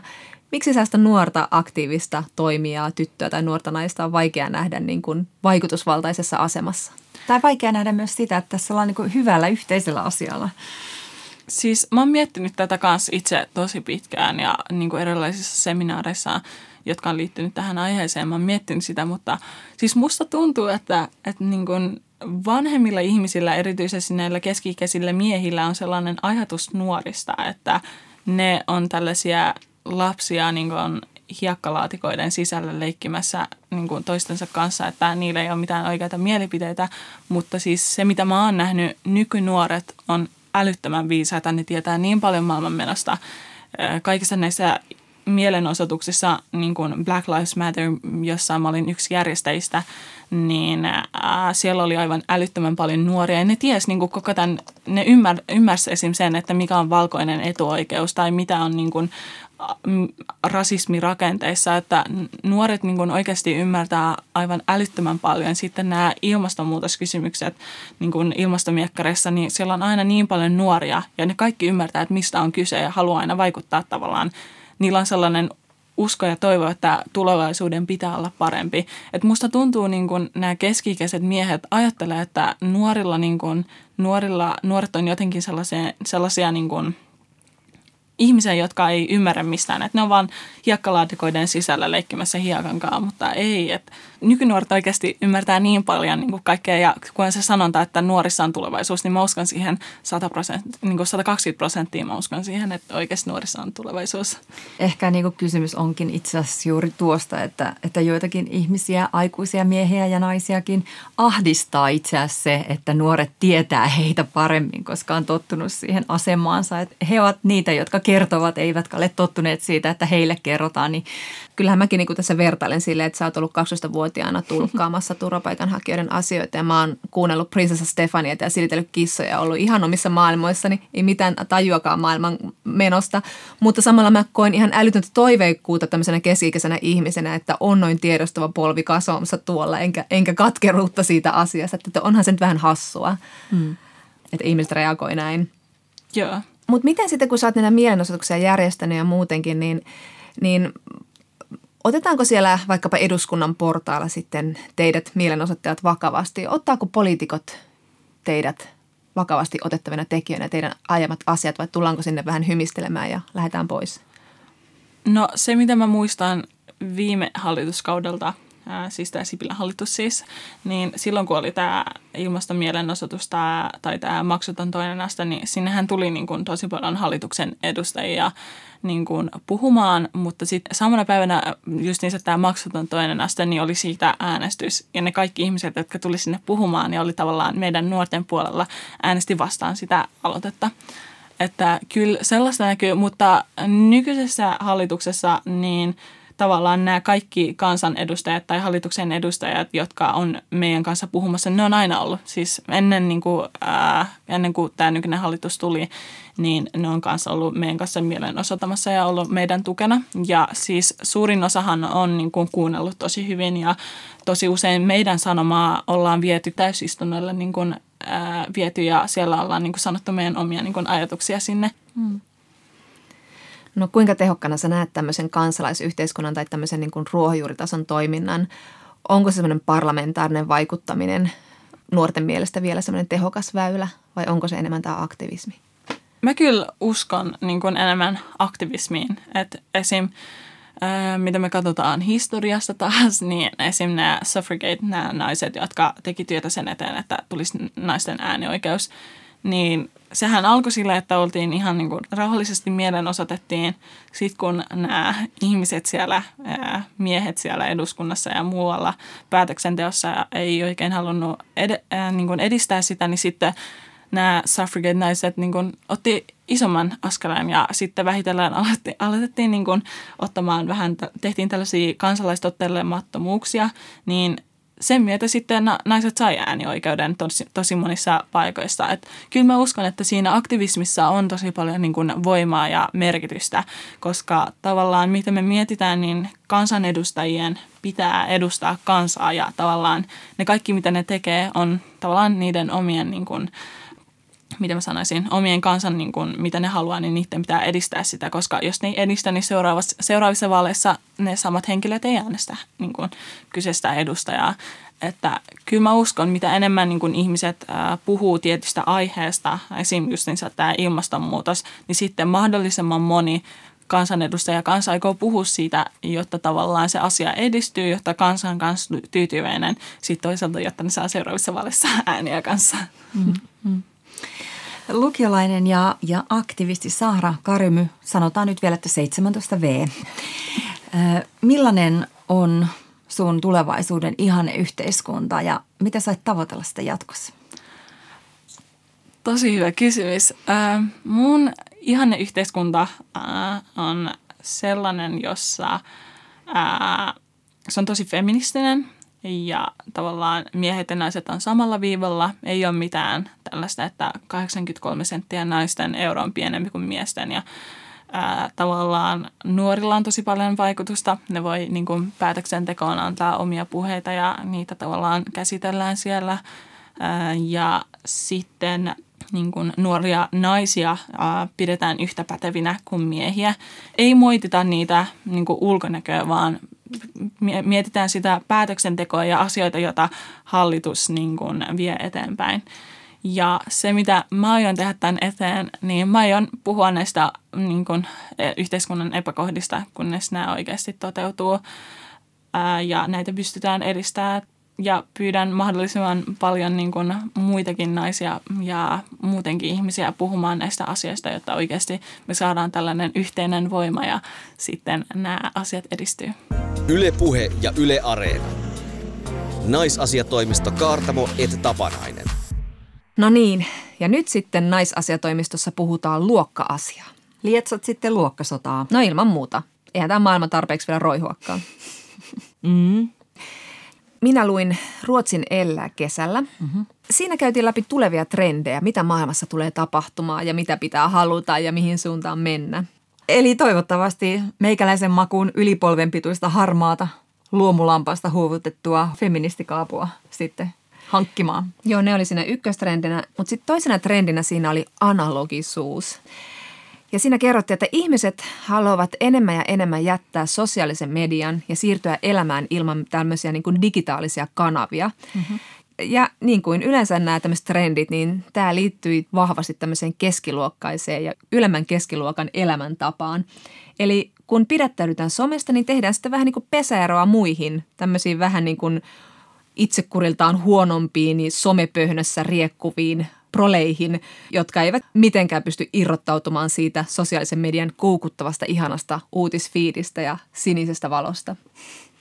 Miksi sellaista nuorta aktiivista toimijaa, tyttöä tai nuorta naista on vaikea nähdä niin kuin vaikutusvaltaisessa asemassa? Tai vaikea nähdä myös sitä, että tässä ollaan niin kuin hyvällä yhteisellä asialla. Siis mä oon miettinyt tätä kanssa itse tosi pitkään ja niin kuin erilaisissa seminaareissa jotka on liittynyt tähän aiheeseen. Mä oon miettinyt sitä, mutta siis musta tuntuu, että, että niin kuin vanhemmilla ihmisillä, erityisesti näillä keski-ikäisillä miehillä on sellainen ajatus nuorista, että ne on tällaisia lapsia niin kuin hiekkalaatikoiden sisällä leikkimässä niin kuin toistensa kanssa, että niillä ei ole mitään oikeita mielipiteitä, mutta siis se, mitä mä oon nähnyt, nykynuoret on älyttömän viisaita, ne tietää niin paljon maailmanmenosta. Kaikissa näissä mielenosoituksissa, niin kuin Black Lives Matter, jossa mä olin yksi järjestäjistä, niin ää, siellä oli aivan älyttömän paljon nuoria. Ja ne ties niin kuin koko tämän, ne ymmär, ymmärsi esim. sen, että mikä on valkoinen etuoikeus tai mitä on niin kuin, rasismi rakenteissa, että nuoret niin kuin oikeasti ymmärtää aivan älyttömän paljon. Sitten nämä ilmastonmuutoskysymykset niin kuin ilmastomiekkareissa, niin siellä on aina niin paljon nuoria ja ne kaikki ymmärtää, että mistä on kyse ja haluaa aina vaikuttaa tavallaan niillä on sellainen usko ja toivo, että tulevaisuuden pitää olla parempi. Et musta tuntuu niin kuin nämä keski-ikäiset miehet ajattelee, että nuorilla, niin kuin, nuorilla, nuoret on jotenkin sellaisia, sellaisia niin kuin – ihmisiä, jotka ei ymmärrä mistään. Että ne on vaan hiekkalaatikoiden sisällä leikkimässä hiekankaan, mutta ei. Että nykynuoret oikeasti ymmärtää niin paljon niin kuin kaikkea ja kun se sanonta, että nuorissa on tulevaisuus, niin mä uskon siihen 100 prosenttia, niin kuin 120 prosenttia mä uskon siihen, että oikeasti nuorissa on tulevaisuus. Ehkä niin kuin kysymys onkin itse asiassa juuri tuosta, että, että joitakin ihmisiä, aikuisia miehiä ja naisiakin ahdistaa itse asiassa se, että nuoret tietää heitä paremmin, koska on tottunut siihen asemaansa, että he ovat niitä, jotka kertovat, eivätkä ole tottuneet siitä, että heille kerrotaan, niin kyllähän mäkin niin tässä vertailen silleen, että sä oot ollut 12-vuotiaana tulkkaamassa turvapaikanhakijoiden asioita ja mä oon kuunnellut prinsessa Stefania ja silitellyt kissoja ja ollut ihan omissa maailmoissani, ei mitään tajuakaan maailman menosta, mutta samalla mä koin ihan älytöntä toiveikkuutta tämmöisenä keski-ikäisenä ihmisenä, että on noin tiedostava polvi kasvamassa tuolla, enkä, enkä katkeruutta siitä asiasta, että onhan se nyt vähän hassua, mm. että ihmiset reagoi näin. Joo. Mutta miten sitten, kun sä oot näitä mielenosoituksia järjestänyt ja muutenkin, niin, niin otetaanko siellä vaikkapa eduskunnan portaalla sitten teidät mielenosoittajat vakavasti? Ottaako poliitikot teidät vakavasti otettavina tekijöinä teidän ajamat asiat vai tullaanko sinne vähän hymistelemään ja lähdetään pois? No se, mitä mä muistan viime hallituskaudelta, ää, siis tämä Sipilän hallitus siis, niin silloin kun oli tämä ilmastomielenosoitus tää, tai tämä maksuton toinen aste, niin sinnehän tuli niin kuin tosi paljon hallituksen edustajia niin kuin puhumaan, mutta sitten samana päivänä just niin, tämä maksuton toinen aste, niin oli siitä äänestys. Ja ne kaikki ihmiset, jotka tuli sinne puhumaan, niin oli tavallaan meidän nuorten puolella äänesti vastaan sitä aloitetta. Että kyllä sellaista näkyy, mutta nykyisessä hallituksessa niin tavallaan nämä kaikki kansanedustajat tai hallituksen edustajat, jotka on meidän kanssa puhumassa, ne on aina ollut. Siis ennen, niin kuin, ää, ennen kuin tämä nykyinen hallitus tuli, niin ne on kanssa ollut meidän kanssa mielenosoittamassa ja ollut meidän tukena. Ja siis suurin osahan on niin kuin kuunnellut tosi hyvin ja tosi usein meidän sanomaa ollaan viety täysistunnolle niin kuin, ää, viety ja siellä ollaan niin kuin sanottu meidän omia niin kuin ajatuksia sinne. Hmm. No kuinka tehokkana sä näet tämmöisen kansalaisyhteiskunnan tai tämmöisen niin kuin ruohonjuuritason toiminnan? Onko se semmoinen parlamentaarinen vaikuttaminen nuorten mielestä vielä semmoinen tehokas väylä vai onko se enemmän tämä aktivismi? Mä kyllä uskon niin kuin enemmän aktivismiin. Että esim. Ää, mitä me katsotaan historiasta taas, <laughs> niin esim. nämä suffragate, nämä naiset, jotka teki työtä sen eteen, että tulisi naisten äänioikeus, niin sehän alkoi sillä, että oltiin ihan niin kuin rauhallisesti mielenosoitettiin. Sitten kun nämä ihmiset siellä, miehet siellä eduskunnassa ja muualla päätöksenteossa ei oikein halunnut ed- niin kuin edistää sitä, niin sitten nämä suffragette-naiset niin kuin otti isomman askeleen ja sitten vähitellen aloitettiin, aloitettiin niin kuin ottamaan vähän, tehtiin tällaisia kansalaistottelemattomuuksia, niin sen myötä sitten naiset sai äänioikeuden tosi, tosi monissa paikoissa. Et kyllä mä uskon, että siinä aktivismissa on tosi paljon niin kuin voimaa ja merkitystä, koska tavallaan mitä me mietitään, niin kansanedustajien pitää edustaa kansaa ja tavallaan ne kaikki mitä ne tekee on tavallaan niiden omien niin kuin, mitä mä sanoisin, omien kansan, niin kuin, mitä ne haluaa, niin niiden pitää edistää sitä, koska jos ne ei edistä, niin seuraavissa, seuraavissa vaaleissa ne samat henkilöt ei äänestä niin kuin, kyseistä edustajaa. Että kyllä mä uskon, mitä enemmän niin kuin ihmiset ää, puhuu tietystä aiheesta, esim. just niin, tämä ilmastonmuutos, niin sitten mahdollisimman moni kansanedustaja kanssa aikoo puhua siitä, jotta tavallaan se asia edistyy, jotta kansan kanssa tyytyväinen, sitten toisaalta, jotta ne saa seuraavissa vaaleissa ääniä kanssa. Mm-hmm. Lukiolainen ja, ja aktivisti Saara Karymy, sanotaan nyt vielä, että 17V. Millainen on sun tulevaisuuden ihanne yhteiskunta ja mitä sait tavoitella sitä jatkossa? Tosi hyvä kysymys. Äh, mun ihanne yhteiskunta äh, on sellainen, jossa äh, se on tosi feministinen ja tavallaan miehet ja naiset on samalla viivalla. Ei ole mitään tällaista, että 83 senttiä naisten euro on pienempi kuin miesten ja ää, tavallaan nuorilla on tosi paljon vaikutusta. Ne voi niin kuin, päätöksentekoon antaa omia puheita ja niitä tavallaan käsitellään siellä. Ää, ja sitten niin kuin nuoria naisia ää, pidetään yhtä pätevinä kuin miehiä. Ei moitita niitä niin kuin ulkonäköä, vaan mietitään sitä päätöksentekoa ja asioita, joita hallitus niin kuin vie eteenpäin. Ja se, mitä mä aion tehdä tämän eteen, niin mä aion puhua näistä niin kuin, e, yhteiskunnan epäkohdista, kunnes nämä oikeasti toteutuu. Ää, ja näitä pystytään edistämään ja pyydän mahdollisimman paljon niin kuin muitakin naisia ja muutenkin ihmisiä puhumaan näistä asioista, jotta oikeasti me saadaan tällainen yhteinen voima ja sitten nämä asiat edistyy. Yle Puhe ja Yle Areena. Naisasiatoimisto Kaartamo et Tapanainen. No niin, ja nyt sitten naisasiatoimistossa puhutaan luokka-asiaa. Lietsot sitten luokkasotaa. No ilman muuta. Eihän tämä maailma tarpeeksi vielä roihuakaan. Mm. Minä luin Ruotsin Ellää kesällä. Mm-hmm. Siinä käytiin läpi tulevia trendejä, mitä maailmassa tulee tapahtumaan ja mitä pitää haluta ja mihin suuntaan mennä. Eli toivottavasti meikäläisen makuun ylipolven pituista harmaata luomulampaasta huovutettua feministikaapua sitten hankkimaan. Joo, ne oli siinä ykköstrendinä, mutta sitten toisena trendinä siinä oli analogisuus. Ja siinä kerrottiin, että ihmiset haluavat enemmän ja enemmän jättää sosiaalisen median ja siirtyä elämään ilman tämmöisiä niin kuin digitaalisia kanavia. Mm-hmm. Ja niin kuin yleensä nämä tämmöiset trendit, niin tämä liittyy vahvasti tämmöiseen keskiluokkaiseen ja ylemmän keskiluokan elämäntapaan. Eli kun pidättäydytään somesta, niin tehdään sitten vähän niin kuin pesäeroa muihin, tämmöisiin vähän niin kuin itsekuriltaan huonompiin, niin somepöhnössä riekkuviin proleihin, jotka eivät mitenkään pysty irrottautumaan siitä sosiaalisen median koukuttavasta, ihanasta uutisfiidistä ja sinisestä valosta.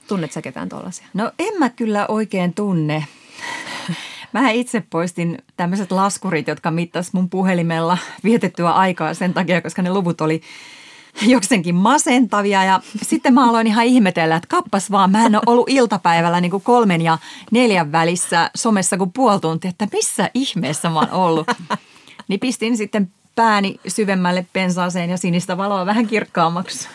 Tunnet sä ketään tuollaisia? No en mä kyllä oikein tunne. Mä itse poistin tämmöiset laskurit, jotka mittas mun puhelimella vietettyä aikaa sen takia, koska ne luvut oli joksenkin masentavia. Ja sitten mä aloin ihan ihmetellä, että kappas vaan, mä en ole ollut iltapäivällä niin kuin kolmen ja neljän välissä somessa kuin puoli tuntia, että missä ihmeessä mä oon ollut. Niin pistin sitten pääni syvemmälle pensaaseen ja sinistä valoa vähän kirkkaammaksi.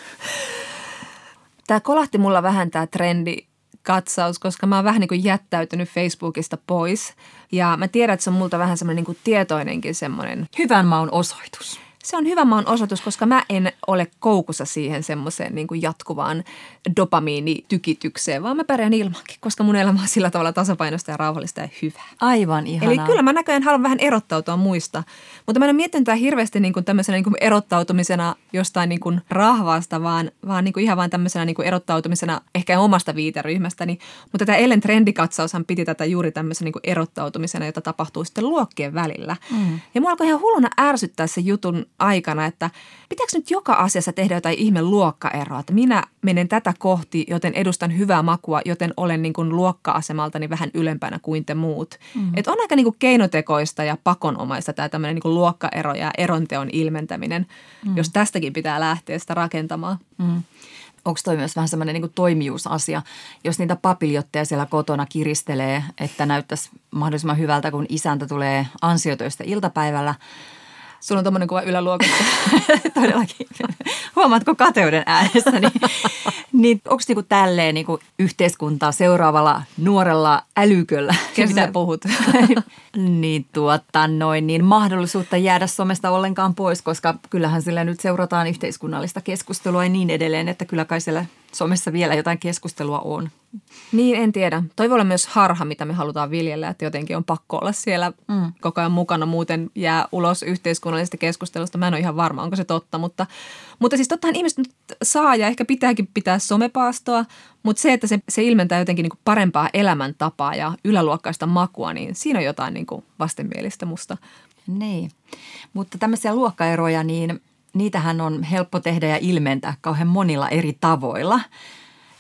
Tämä kolahti mulla vähän tämä trendi katsaus, koska mä oon vähän niin kuin jättäytynyt Facebookista pois. Ja mä tiedän, että se on multa vähän semmoinen niin kuin tietoinenkin semmoinen. Hyvän maun osoitus se on hyvä maan osoitus, koska mä en ole koukussa siihen semmoiseen niin kuin jatkuvaan dopamiinitykitykseen, vaan mä pärjään ilmankin, koska mun elämä on sillä tavalla tasapainosta ja rauhallista ja hyvää. Aivan ihanaa. Eli kyllä mä näköjään haluan vähän erottautua muista, mutta mä en ole miettinyt tämä hirveästi niin kuin tämmöisenä niin kuin erottautumisena jostain niin kuin rahvaasta, vaan, vaan niin kuin ihan vain tämmöisenä niin kuin erottautumisena ehkä omasta viiteryhmästäni. Mutta tämä Ellen trendikatsaushan piti tätä juuri tämmöisenä niin kuin erottautumisena, jota tapahtuu sitten luokkien välillä. Mm. Ja mua alkoi ihan hulluna ärsyttää se jutun aikana, että pitääkö nyt joka asiassa tehdä jotain ihme luokkaeroa, että minä menen tätä kohti, joten edustan hyvää makua, joten olen niin kuin luokka-asemaltani vähän ylempänä kuin te muut. Mm-hmm. Et on aika niin kuin keinotekoista ja pakonomaista tämä tämmöinen niin kuin luokkaero ja eronteon ilmentäminen, mm-hmm. jos tästäkin pitää lähteä sitä rakentamaan. Mm-hmm onko toi myös vähän semmoinen niin toimijuusasia, jos niitä papiljotteja siellä kotona kiristelee, että näyttäisi mahdollisimman hyvältä, kun isäntä tulee ansiotöistä iltapäivällä – Sulla on tommonen kuva yläluokassa. <laughs> Todellakin. Huomaatko kateuden äänessä? Niin, niin onko niinku tälleen niinku yhteiskuntaa seuraavalla nuorella älyköllä? Kestä mitä puhut? <laughs> niin tuota noin, niin mahdollisuutta jäädä somesta ollenkaan pois, koska kyllähän sillä nyt seurataan yhteiskunnallista keskustelua ja niin edelleen, että kyllä kai siellä somessa vielä jotain keskustelua on. Niin, en tiedä. Toi voi olla myös harha, mitä me halutaan viljellä, että jotenkin on pakko olla siellä mm. koko ajan mukana, muuten jää ulos yhteiskunnallisesta keskustelusta. Mä en ole ihan varma, onko se totta, mutta, mutta siis tottahan ihmiset nyt saa ja ehkä pitääkin pitää somepaastoa, mutta se, että se, se ilmentää jotenkin niin kuin parempaa elämäntapaa ja yläluokkaista makua, niin siinä on jotain niin kuin vastenmielistä musta. Niin, mutta tämmöisiä luokkaeroja, niin niitähän on helppo tehdä ja ilmentää kauhean monilla eri tavoilla.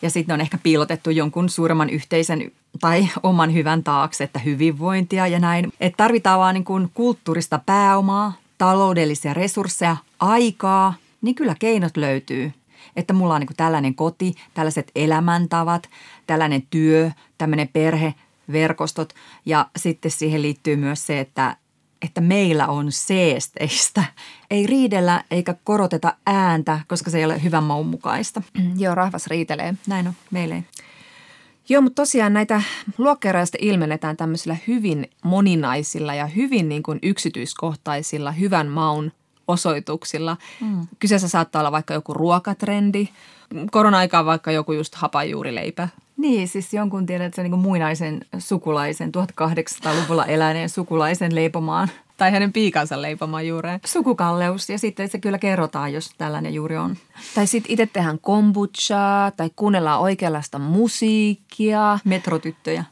Ja sitten on ehkä piilotettu jonkun suuremman yhteisen tai oman hyvän taakse, että hyvinvointia ja näin. Että tarvitaan vaan niin kuin kulttuurista pääomaa, taloudellisia resursseja, aikaa, niin kyllä keinot löytyy. Että mulla on niin kuin tällainen koti, tällaiset elämäntavat, tällainen työ, tämmöinen perhe, verkostot ja sitten siihen liittyy myös se, että että meillä on seesteistä. Ei riidellä eikä koroteta ääntä, koska se ei ole hyvän maun mukaista. <clears throat> Joo, rahvas riitelee. Näin on, meille ei. Joo, mutta tosiaan näitä luokkeeroja ilmennetään tämmöisillä hyvin moninaisilla ja hyvin niin kuin yksityiskohtaisilla hyvän maun osoituksilla. Mm. Kyseessä saattaa olla vaikka joku ruokatrendi, korona-aikaan vaikka joku just hapajuurileipä niin, siis jonkun tiedän, että se on niin muinaisen sukulaisen, 1800-luvulla eläneen sukulaisen leipomaan. Tai hänen piikansa leipomaan juureen. Sukukalleus ja sitten se kyllä kerrotaan, jos tällainen juuri on. Tai sitten itse tehdään kombuchaa tai kuunnellaan oikeanlaista musiikkia. Metrotyttöjä.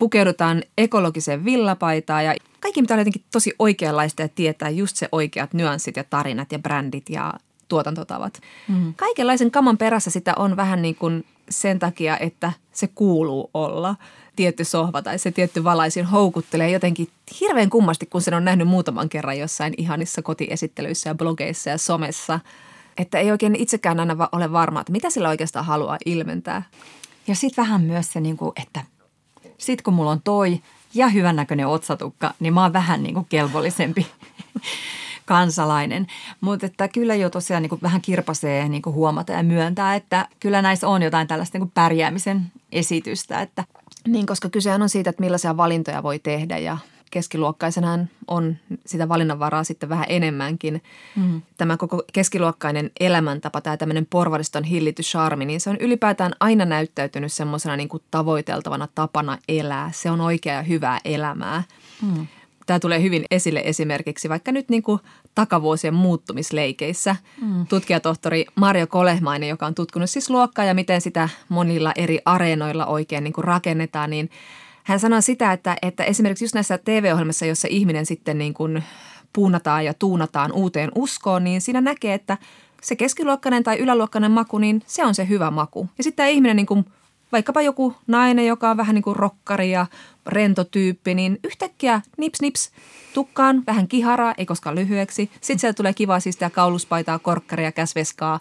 Pukeudutaan ekologiseen villapaitaan ja kaikki mitä on jotenkin tosi oikeanlaista ja tietää just se oikeat nyanssit ja tarinat ja brändit ja tuotantotavat. Mm. Kaikenlaisen kaman perässä sitä on vähän niin kuin sen takia, että se kuuluu olla. Tietty sohva tai se tietty valaisin houkuttelee jotenkin hirveän kummasti, kun sen on nähnyt muutaman kerran jossain ihanissa kotiesittelyissä ja blogeissa ja somessa. Että ei oikein itsekään aina ole varma, että mitä sillä oikeastaan haluaa ilmentää. Ja sitten vähän myös se, niin kuin, että sitten kun mulla on toi ja hyvännäköinen otsatukka, niin mä oon vähän niin kuin kelvollisempi <laughs> kansalainen. Mutta että kyllä jo tosiaan niin kuin vähän kirpasee niin kuin huomata ja myöntää, että kyllä näissä on jotain tällaista niin kuin pärjäämisen esitystä. Että. Niin, koska kysehän on siitä, että millaisia valintoja voi tehdä ja keskiluokkaisenhan on sitä valinnanvaraa sitten vähän enemmänkin. Mm. Tämä koko keskiluokkainen elämäntapa, tämä tämmöinen porvariston hillity charmi, niin se on ylipäätään aina näyttäytynyt semmoisena niin kuin tavoiteltavana tapana elää. Se on oikea ja hyvää elämää. Mm. Tämä tulee hyvin esille esimerkiksi vaikka nyt niin kuin takavuosien muuttumisleikeissä. Mm. Tutkijatohtori Mario Kolehmainen, joka on tutkinut siis luokkaa ja miten sitä monilla eri areenoilla oikein niin kuin rakennetaan, niin hän sanoo sitä, että, että esimerkiksi just näissä TV-ohjelmissa, jossa ihminen sitten niin kuin puunataan ja tuunataan uuteen uskoon, niin siinä näkee, että se keskiluokkainen tai yläluokkainen maku, niin se on se hyvä maku. Ja sitten tämä ihminen niin kuin vaikkapa joku nainen, joka on vähän niin kuin rokkari ja rento tyyppi, niin yhtäkkiä nips nips tukkaan, vähän kiharaa, ei koskaan lyhyeksi. Sitten sieltä tulee kiva siis kauluspaitaa, korkkaria, käsveskaa,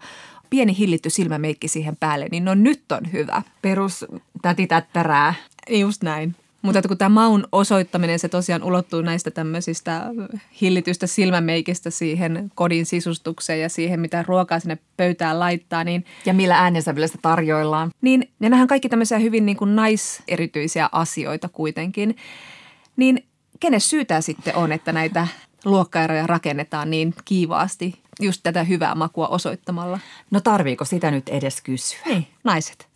pieni hillitty silmämeikki siihen päälle, niin no nyt on hyvä. Perus tätitättärää. Just näin. Mutta kun tämä maun osoittaminen, se tosiaan ulottuu näistä tämmöisistä hillitystä silmämeikistä siihen kodin sisustukseen ja siihen, mitä ruokaa sinne pöytään laittaa. Niin, ja millä äänensävyllä sitä tarjoillaan. Niin, ja nämähän kaikki tämmöisiä hyvin niin kuin naiserityisiä asioita kuitenkin. Niin kenen syytä sitten on, että näitä luokkaeroja rakennetaan niin kiivaasti just tätä hyvää makua osoittamalla? No tarviiko sitä nyt edes kysyä? Niin, naiset.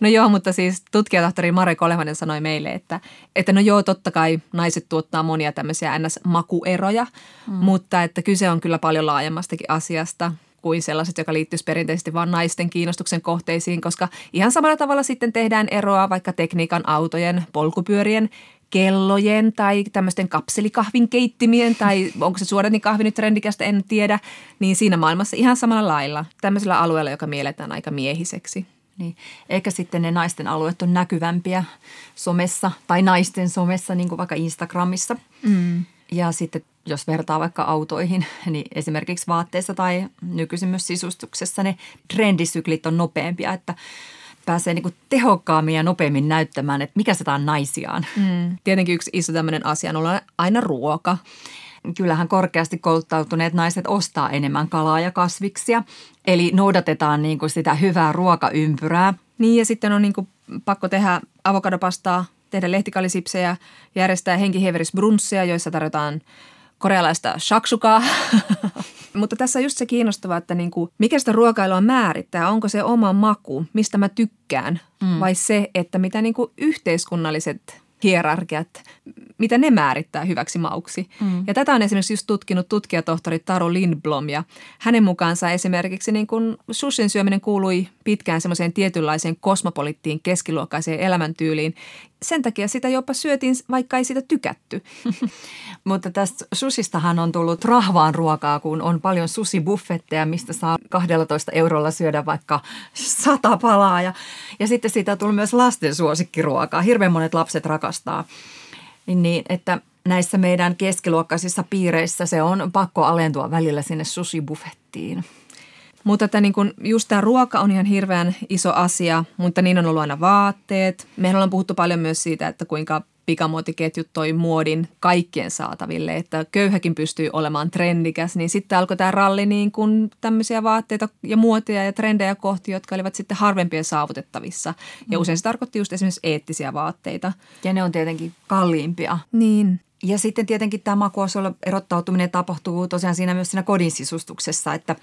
No joo, mutta siis tutkijatohtori Mare Kolevanen sanoi meille, että, että no joo, totta kai naiset tuottaa monia tämmöisiä ns-makueroja, mm. mutta että kyse on kyllä paljon laajemmastakin asiasta kuin sellaiset, joka liittyisi perinteisesti vain naisten kiinnostuksen kohteisiin, koska ihan samalla tavalla sitten tehdään eroa vaikka tekniikan, autojen, polkupyörien, kellojen tai tämmöisten kapselikahvin keittimien tai onko se suodatin kahvi nyt trendikästä, en tiedä, niin siinä maailmassa ihan samalla lailla tämmöisellä alueella, joka mielletään aika miehiseksi. Niin. Eikä sitten ne naisten alueet on näkyvämpiä somessa tai naisten somessa, niin kuin vaikka Instagramissa. Mm. Ja sitten jos vertaa vaikka autoihin, niin esimerkiksi vaatteissa tai nykyisin myös sisustuksessa ne trendisyklit on nopeampia, että pääsee niin tehokkaammin ja nopeammin näyttämään, että mikä sitä on naisiaan. Mm. Tietenkin yksi iso tämmöinen asia on aina ruoka kyllähän korkeasti kouluttautuneet naiset ostaa enemmän kalaa ja kasviksia. Eli noudatetaan niin kuin sitä hyvää ruokaympyrää. Niin ja sitten on niin kuin pakko tehdä avokadopastaa, tehdä lehtikalisipsejä, järjestää henkiheverisbrunssia, joissa tarjotaan korealaista shaksukaa. <laughs> Mutta tässä on just se kiinnostavaa, että niin kuin, mikä sitä ruokailua määrittää. Onko se oma maku, mistä mä tykkään, mm. vai se, että mitä niin kuin yhteiskunnalliset hierarkiat, mitä ne määrittää hyväksi mauksi. Mm. Ja tätä on esimerkiksi just tutkinut tutkijatohtori Taro Lindblom ja hänen mukaansa esimerkiksi niin kun sushin syöminen kuului pitkään semmoiseen tietynlaiseen kosmopolittiin keskiluokkaiseen elämäntyyliin. Sen takia sitä jopa syötiin, vaikka ei sitä tykätty. <laughs> Mutta tästä susistahan on tullut rahvaan ruokaa, kun on paljon susibuffetteja, mistä saa 12 eurolla syödä vaikka sata palaa. Ja, ja sitten siitä on tullut myös lasten suosikkiruokaa. Hirveän monet lapset rakastaa. Niin, että näissä meidän keskiluokkaisissa piireissä se on pakko alentua välillä sinne susibuffettiin. Mutta että niin kun just tämä ruoka on ihan hirveän iso asia, mutta niin on ollut aina vaatteet. Mehän ollaan puhuttu paljon myös siitä, että kuinka pikamuotiketjut toi muodin kaikkien saataville, että köyhäkin pystyy olemaan trendikäs, niin sitten alkoi tämä ralli niin kuin tämmöisiä vaatteita ja muotia ja trendejä kohti, jotka olivat sitten harvempien saavutettavissa. Ja mm. usein se tarkoitti just esimerkiksi eettisiä vaatteita. Ja ne on tietenkin kalliimpia. Niin. Ja sitten tietenkin tämä makuosuudella erottautuminen tapahtuu tosiaan siinä myös siinä kodin sisustuksessa, että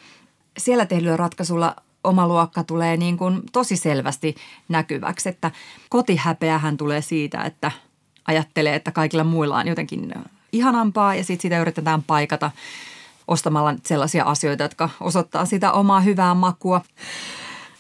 siellä tehdyllä ratkaisulla oma luokka tulee niin kuin tosi selvästi näkyväksi, että kotihäpeähän tulee siitä, että ajattelee, että kaikilla muilla on jotenkin ihanampaa ja sitten sitä yritetään paikata ostamalla sellaisia asioita, jotka osoittaa sitä omaa hyvää makua.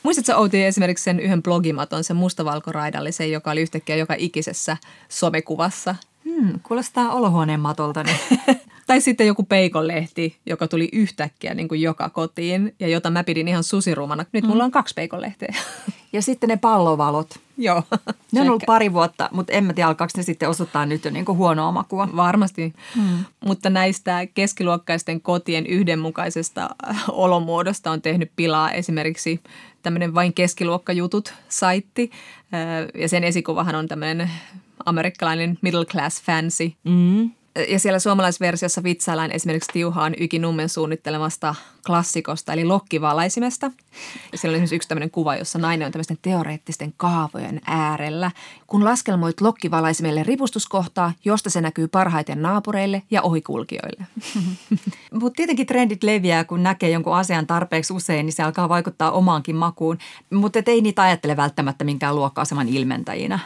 Muistatko Outi esimerkiksi sen yhden blogimaton, sen mustavalkoraidallisen, joka oli yhtäkkiä joka ikisessä somekuvassa? Hmm, kuulostaa olohuoneen matolta. Niin. <laughs> tai sitten joku peikonlehti, joka tuli yhtäkkiä niin kuin joka kotiin ja jota mä pidin ihan susirumana. Nyt mulla on kaksi peikonlehteä. <laughs> Ja sitten ne pallovalot. Joo. Ne on ollut pari vuotta, mutta en mä tiedä, alkaako ne sitten osoittaa nyt jo niin kuin huonoa makua. Varmasti. Hmm. Mutta näistä keskiluokkaisten kotien yhdenmukaisesta olomuodosta on tehnyt pilaa esimerkiksi tämmöinen vain keskiluokkajutut-saitti. Ja sen esikuvahan on tämmöinen amerikkalainen middle class fancy. Mm ja siellä suomalaisversiossa vitsaillaan esimerkiksi Tiuhaan Yki Nummen suunnittelemasta klassikosta, eli lokkivalaisimesta. Ja siellä on esimerkiksi yksi tämmöinen kuva, jossa nainen on tämmöisten teoreettisten kaavojen äärellä. Kun laskelmoit lokkivalaisimelle ripustuskohtaa, josta se näkyy parhaiten naapureille ja ohikulkijoille. <laughs> Mutta tietenkin trendit leviää, kun näkee jonkun asian tarpeeksi usein, niin se alkaa vaikuttaa omaankin makuun. Mutta ei niitä ajattele välttämättä minkään luokka-aseman ilmentäjinä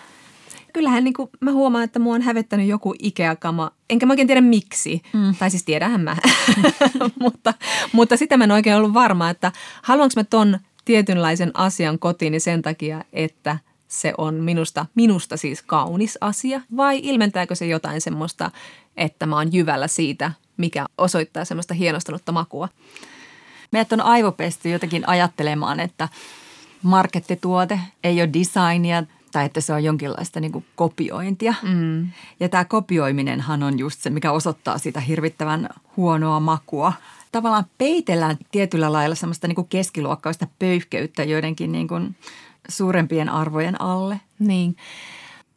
kyllähän niin kuin mä huomaan, että mua on hävettänyt joku Ikea-kama. Enkä mä oikein tiedä miksi. Mm. Tai siis tiedähän mä. <laughs> mutta, mutta sitä mä en oikein ollut varma, että haluanko mä ton tietynlaisen asian kotiin sen takia, että se on minusta, minusta siis kaunis asia. Vai ilmentääkö se jotain semmoista, että mä oon jyvällä siitä, mikä osoittaa semmoista hienostunutta makua? Meidät on aivopesty jotenkin ajattelemaan, että markettituote, ei ole designia tai että se on jonkinlaista niin kuin kopiointia. Mm. Ja tämä kopioiminenhan on just se, mikä osoittaa sitä hirvittävän huonoa makua. Tavallaan peitellään tietyllä lailla semmoista niin kuin keskiluokkaista pöyhkeyttä joidenkin niin kuin suurempien arvojen alle. Niin.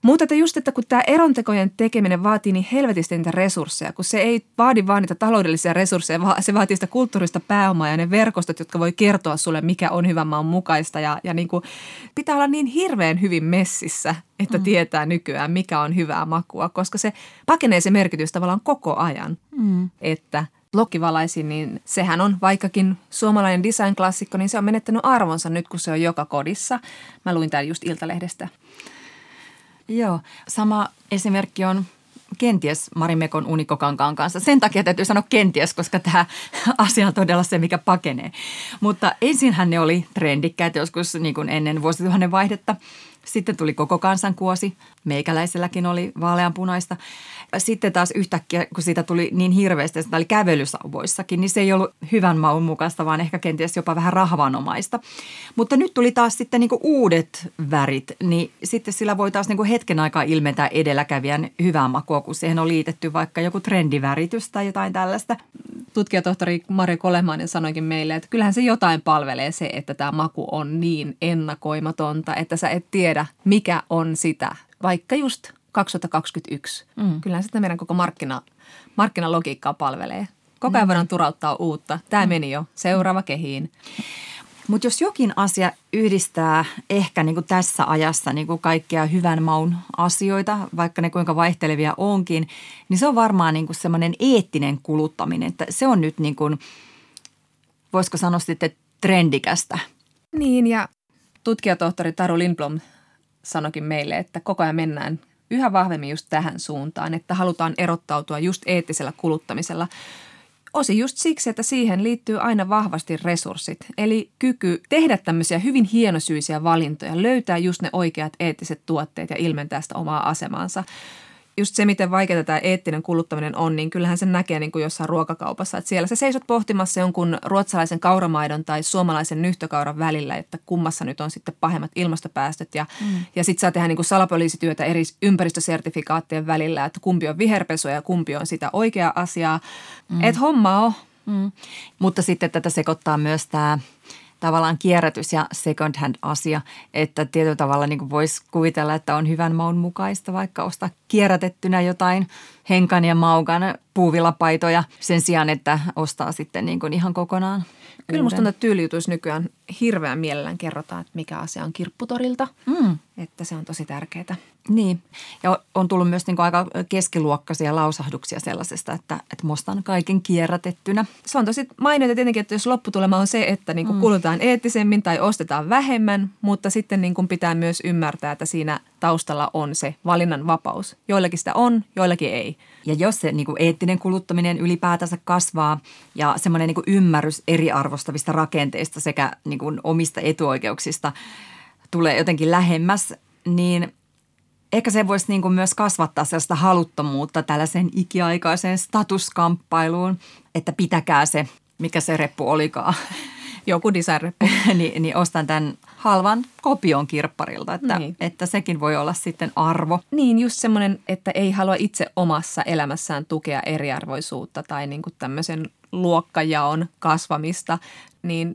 Mutta että just, että kun tämä erontekojen tekeminen vaatii niin helvetisti niitä resursseja, kun se ei vaadi vaan niitä taloudellisia resursseja, vaan se vaatii sitä kulttuurista pääomaa ja ne verkostot, jotka voi kertoa sulle, mikä on hyvän maan mukaista. Ja, ja niin kuin, pitää olla niin hirveän hyvin messissä, että mm. tietää nykyään, mikä on hyvää makua, koska se pakenee se merkitys tavallaan koko ajan, mm. että Lokkivalaisin, niin sehän on vaikkakin suomalainen design-klassikko, niin se on menettänyt arvonsa nyt, kun se on joka kodissa. Mä luin tämän just Iltalehdestä. Joo, sama esimerkki on kenties Marimekon unikokankaan kanssa. Sen takia täytyy sanoa kenties, koska tämä <laughs> asia on todella se, mikä pakenee. Mutta ensinhän ne oli trendikkäitä joskus niin kuin ennen vuosituhannen vaihdetta. Sitten tuli koko kansankuosi. Meikäläiselläkin oli vaaleanpunaista sitten taas yhtäkkiä, kun siitä tuli niin hirveästi, että oli kävelysauvoissakin, niin se ei ollut hyvän maun mukaista, vaan ehkä kenties jopa vähän rahvanomaista. Mutta nyt tuli taas sitten niin uudet värit, niin sitten sillä voi taas niin hetken aikaa ilmentää edelläkävijän hyvää makua, kun siihen on liitetty vaikka joku trendiväritys tai jotain tällaista. Tutkijatohtori Mari Kolemainen sanoikin meille, että kyllähän se jotain palvelee se, että tämä maku on niin ennakoimatonta, että sä et tiedä, mikä on sitä. Vaikka just 2021. Mm. Kyllähän sitä meidän koko markkina, markkinalogiikkaa palvelee. Koko ajan mm. voidaan turauttaa uutta. Tämä mm. meni jo. Seuraava kehiin. Mutta jos jokin asia yhdistää ehkä niin kuin tässä ajassa niin kuin kaikkia hyvän maun asioita, vaikka ne kuinka vaihtelevia onkin, niin se on varmaan niin kuin semmoinen eettinen kuluttaminen. Että se on nyt niin kuin, voisiko sanoa sitten trendikästä. Niin ja tutkijatohtori Taru Lindblom sanokin meille, että koko ajan mennään yhä vahvemmin just tähän suuntaan, että halutaan erottautua just eettisellä kuluttamisella. Osi just siksi, että siihen liittyy aina vahvasti resurssit, eli kyky tehdä tämmöisiä hyvin hienosyisiä valintoja, löytää just ne oikeat eettiset tuotteet ja ilmentää sitä omaa asemaansa just se, miten vaikeaa tämä eettinen kuluttaminen on, niin kyllähän se näkee niin kuin jossain ruokakaupassa. Että siellä sä seisot pohtimassa jonkun ruotsalaisen kauramaidon tai suomalaisen nyhtökauran välillä, että kummassa nyt on sitten pahemmat ilmastopäästöt. Ja, mm. ja sitten saa tehdä niin kuin salapoliisityötä eri ympäristösertifikaattien välillä, että kumpi on viherpesua ja kumpi on sitä oikeaa asiaa. Mm. Että homma on. Mm. Mutta sitten tätä sekoittaa myös tämä tavallaan kierrätys ja second hand asia, että tietyllä tavalla niin voisi kuvitella, että on hyvän maun mukaista vaikka ostaa kierrätettynä jotain henkan ja maukan puuvillapaitoja sen sijaan, että ostaa sitten niin kuin ihan kokonaan Kyllä musta tuntuu, että nykyään hirveän mielellään kerrotaan, että mikä asia on kirpputorilta. Mm. Että se on tosi tärkeää. Niin. Ja on tullut myös niin aika keskiluokkaisia lausahduksia sellaisesta, että, että mostan kaiken kierrätettynä. Se on tosi mainita tietenkin, että jos lopputulema on se, että niin kuin mm. kulutaan eettisemmin tai ostetaan vähemmän, mutta sitten niin kuin pitää myös ymmärtää, että siinä taustalla on se valinnan vapaus. Joillakin sitä on, joillakin ei. Ja jos se niin kuin eettinen kuluttaminen ylipäätänsä kasvaa ja semmoinen niin kuin ymmärrys eriarvostavista rakenteista sekä niin kuin omista etuoikeuksista tulee jotenkin lähemmäs, niin ehkä se voisi niin kuin myös kasvattaa sellaista haluttomuutta tällaiseen ikiaikaiseen statuskamppailuun, että pitäkää se, mikä se reppu olikaan. <laughs> Joku designreppu. <laughs> niin, niin ostan tämän halvan kopion kirpparilta, että, niin. että sekin voi olla sitten arvo. Niin, just semmoinen, että ei halua itse omassa elämässään tukea eriarvoisuutta tai niin kuin tämmöisen luokkajaon kasvamista, niin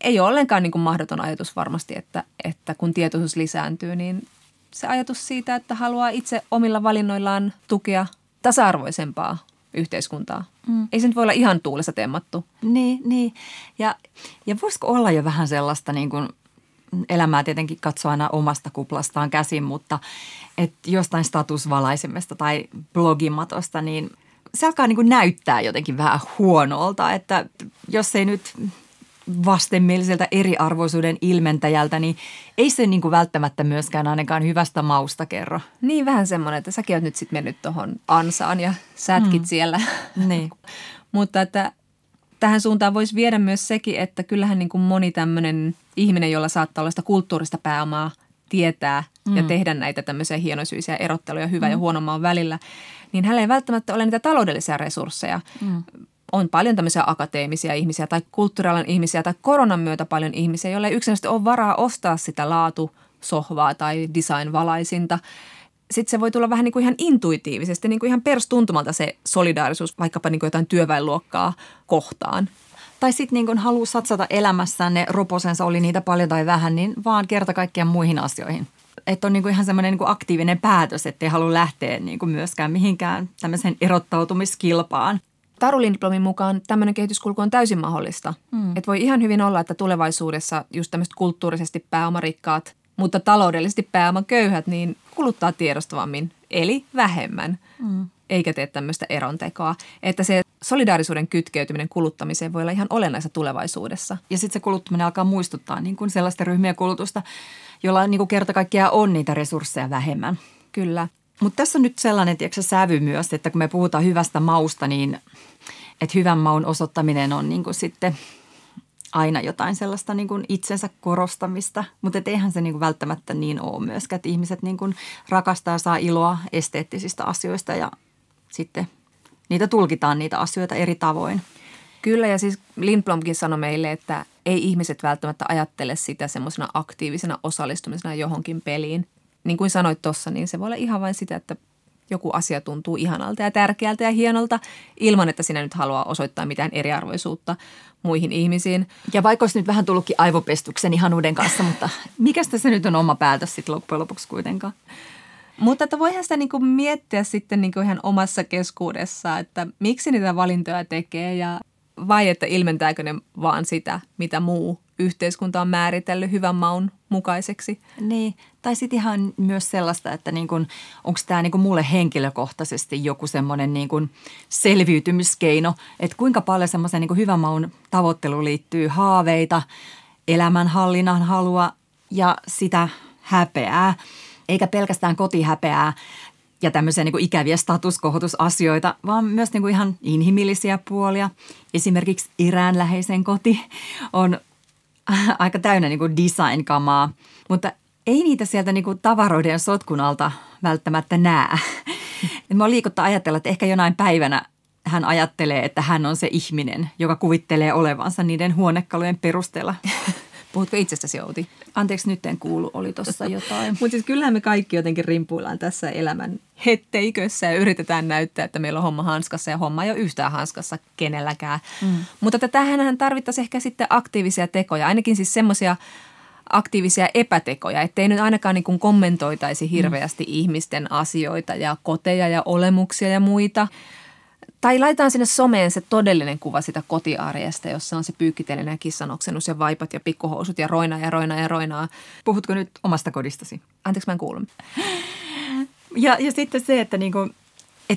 ei ole ollenkaan niin kuin mahdoton ajatus varmasti, että, että kun tietoisuus lisääntyy, niin se ajatus siitä, että haluaa itse omilla valinnoillaan tukea tasa-arvoisempaa yhteiskuntaa. Mm. Ei se nyt voi olla ihan tuulessa temmattu. Niin, niin. Ja, ja voisiko olla jo vähän sellaista niin kuin elämää tietenkin katsoa aina omasta kuplastaan käsin, mutta että jostain statusvalaisemesta tai blogimatosta, niin se alkaa niin kuin näyttää jotenkin vähän huonolta, että jos ei nyt vastenmieliseltä eriarvoisuuden ilmentäjältä, niin ei se niin kuin välttämättä myöskään ainakaan hyvästä mausta kerro. Niin vähän semmoinen, että säkin oot nyt sitten mennyt tuohon ansaan ja sätkit mm. siellä. <laughs> Niin. Mutta että tähän suuntaan voisi viedä myös sekin, että kyllähän niin kuin moni tämmöinen ihminen, jolla saattaa olla sitä kulttuurista pääomaa, tietää mm. ja tehdä näitä tämmöisiä hienosyisiä erotteluja hyvän mm. ja huonomman välillä, niin hänellä ei välttämättä ole niitä taloudellisia resursseja. Mm on paljon tämmöisiä akateemisia ihmisiä tai kulttuurialan ihmisiä tai koronan myötä paljon ihmisiä, joille ei yksinkertaisesti ole varaa ostaa sitä laatusohvaa tai design-valaisinta. Sitten se voi tulla vähän niin kuin ihan intuitiivisesti, niin kuin ihan perstuntumalta se solidaarisuus vaikkapa niin kuin jotain työväenluokkaa kohtaan. Tai sitten niin kun haluaa satsata elämässään ne roposensa, oli niitä paljon tai vähän, niin vaan kerta kaikkiaan muihin asioihin. Että on niin kuin ihan semmoinen niin kuin aktiivinen päätös, ettei halua lähteä niin kuin myöskään mihinkään tämmöiseen erottautumiskilpaan. Taru Lindblomin mukaan tämmöinen kehityskulku on täysin mahdollista. Mm. Että voi ihan hyvin olla, että tulevaisuudessa just tämmöiset kulttuurisesti pääomarikkaat, mutta taloudellisesti pääomaköyhät, niin kuluttaa tiedostavammin, eli vähemmän. Mm eikä tee tämmöistä erontekoa. Että se solidaarisuuden kytkeytyminen kuluttamiseen voi olla ihan olennaista tulevaisuudessa. Ja sitten se kuluttaminen alkaa muistuttaa niin kuin sellaista ryhmien kulutusta, jolla niin kuin kerta kaikkiaan on niitä resursseja vähemmän. Kyllä. Mutta tässä on nyt sellainen tiedätkö, sävy myös, että kun me puhutaan hyvästä mausta, niin että hyvän maun osoittaminen on niin kuin sitten aina jotain sellaista niin kuin itsensä korostamista, mutta eihän se niin kuin välttämättä niin ole myöskään, että ihmiset niin kuin rakastaa ja saa iloa esteettisistä asioista ja sitten niitä tulkitaan niitä asioita eri tavoin. Kyllä ja siis Lindblomkin sanoi meille, että ei ihmiset välttämättä ajattele sitä semmoisena aktiivisena osallistumisena johonkin peliin. Niin kuin sanoit tuossa, niin se voi olla ihan vain sitä, että joku asia tuntuu ihanalta ja tärkeältä ja hienolta ilman, että sinä nyt haluaa osoittaa mitään eriarvoisuutta muihin ihmisiin. Ja vaikka olisi nyt vähän tullutkin aivopestuksen ihanuuden kanssa, mutta mikä se nyt on oma päätös sitten loppujen lopuksi kuitenkaan? Mutta että voihan sitä niin miettiä sitten niin ihan omassa keskuudessa, että miksi niitä valintoja tekee ja vai että ilmentääkö ne vaan sitä, mitä muu yhteiskunta on määritellyt hyvän maun mukaiseksi. Niin, tai sitten ihan myös sellaista, että niin onko tämä niin mulle henkilökohtaisesti joku semmoinen niin selviytymiskeino, että kuinka paljon semmoisen niin hyvän maun tavoitteluun liittyy haaveita, elämänhallinnan halua ja sitä häpeää – eikä pelkästään kotihäpeää ja tämmöisiä niin kuin ikäviä statuskohotusasioita, vaan myös niin kuin ihan inhimillisiä puolia. Esimerkiksi läheisen koti on <laughs> aika täynnä niin kuin design-kamaa, mutta ei niitä sieltä niin kuin tavaroiden sotkun alta välttämättä näe. <laughs> Mä liikuttaa ajatella, että ehkä jonain päivänä hän ajattelee, että hän on se ihminen, joka kuvittelee olevansa niiden huonekalujen perusteella <laughs> Puhutko itsestäsi Outi? Anteeksi, nyt en kuulu, oli tuossa jotain. <laughs> Mutta siis kyllähän me kaikki jotenkin rimpuillaan tässä elämän hetteikössä ja yritetään näyttää, että meillä on homma hanskassa ja homma ei ole yhtään hanskassa kenelläkään. Mm. Mutta tähän tarvittaisiin ehkä sitten aktiivisia tekoja, ainakin siis semmoisia aktiivisia epätekoja, ettei nyt ainakaan niin kuin kommentoitaisi hirveästi mm. ihmisten asioita ja koteja ja olemuksia ja muita – tai laitetaan sinne someen se todellinen kuva sitä kotiarjesta, jossa on se pyykkitelinen ja kissanoksennus ja vaipat ja pikkuhousut ja roinaa ja roinaa ja roinaa. Puhutko nyt omasta kodistasi? Anteeksi, mä en kuulu. Ja, ja sitten se, että niinku,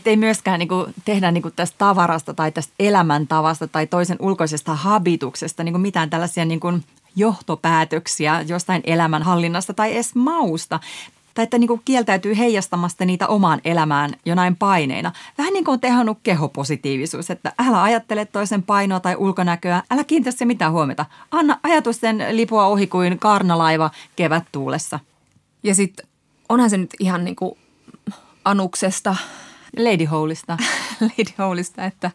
ei myöskään niinku tehdä niinku tästä tavarasta tai tästä elämäntavasta tai toisen ulkoisesta habituksesta niinku mitään tällaisia niinku johtopäätöksiä jostain elämänhallinnasta tai edes mausta tai että niin kuin kieltäytyy heijastamasta niitä omaan elämään jonain paineina. Vähän niin kuin on tehonnut kehopositiivisuus, että älä ajattele toisen painoa tai ulkonäköä, älä kiinnitä se mitään huomiota. Anna ajatusten lipua ohi kuin karnalaiva kevättuulessa. Ja sitten onhan se nyt ihan niin kuin anuksesta. Lady Holeista. <laughs> Lady Holeista, että,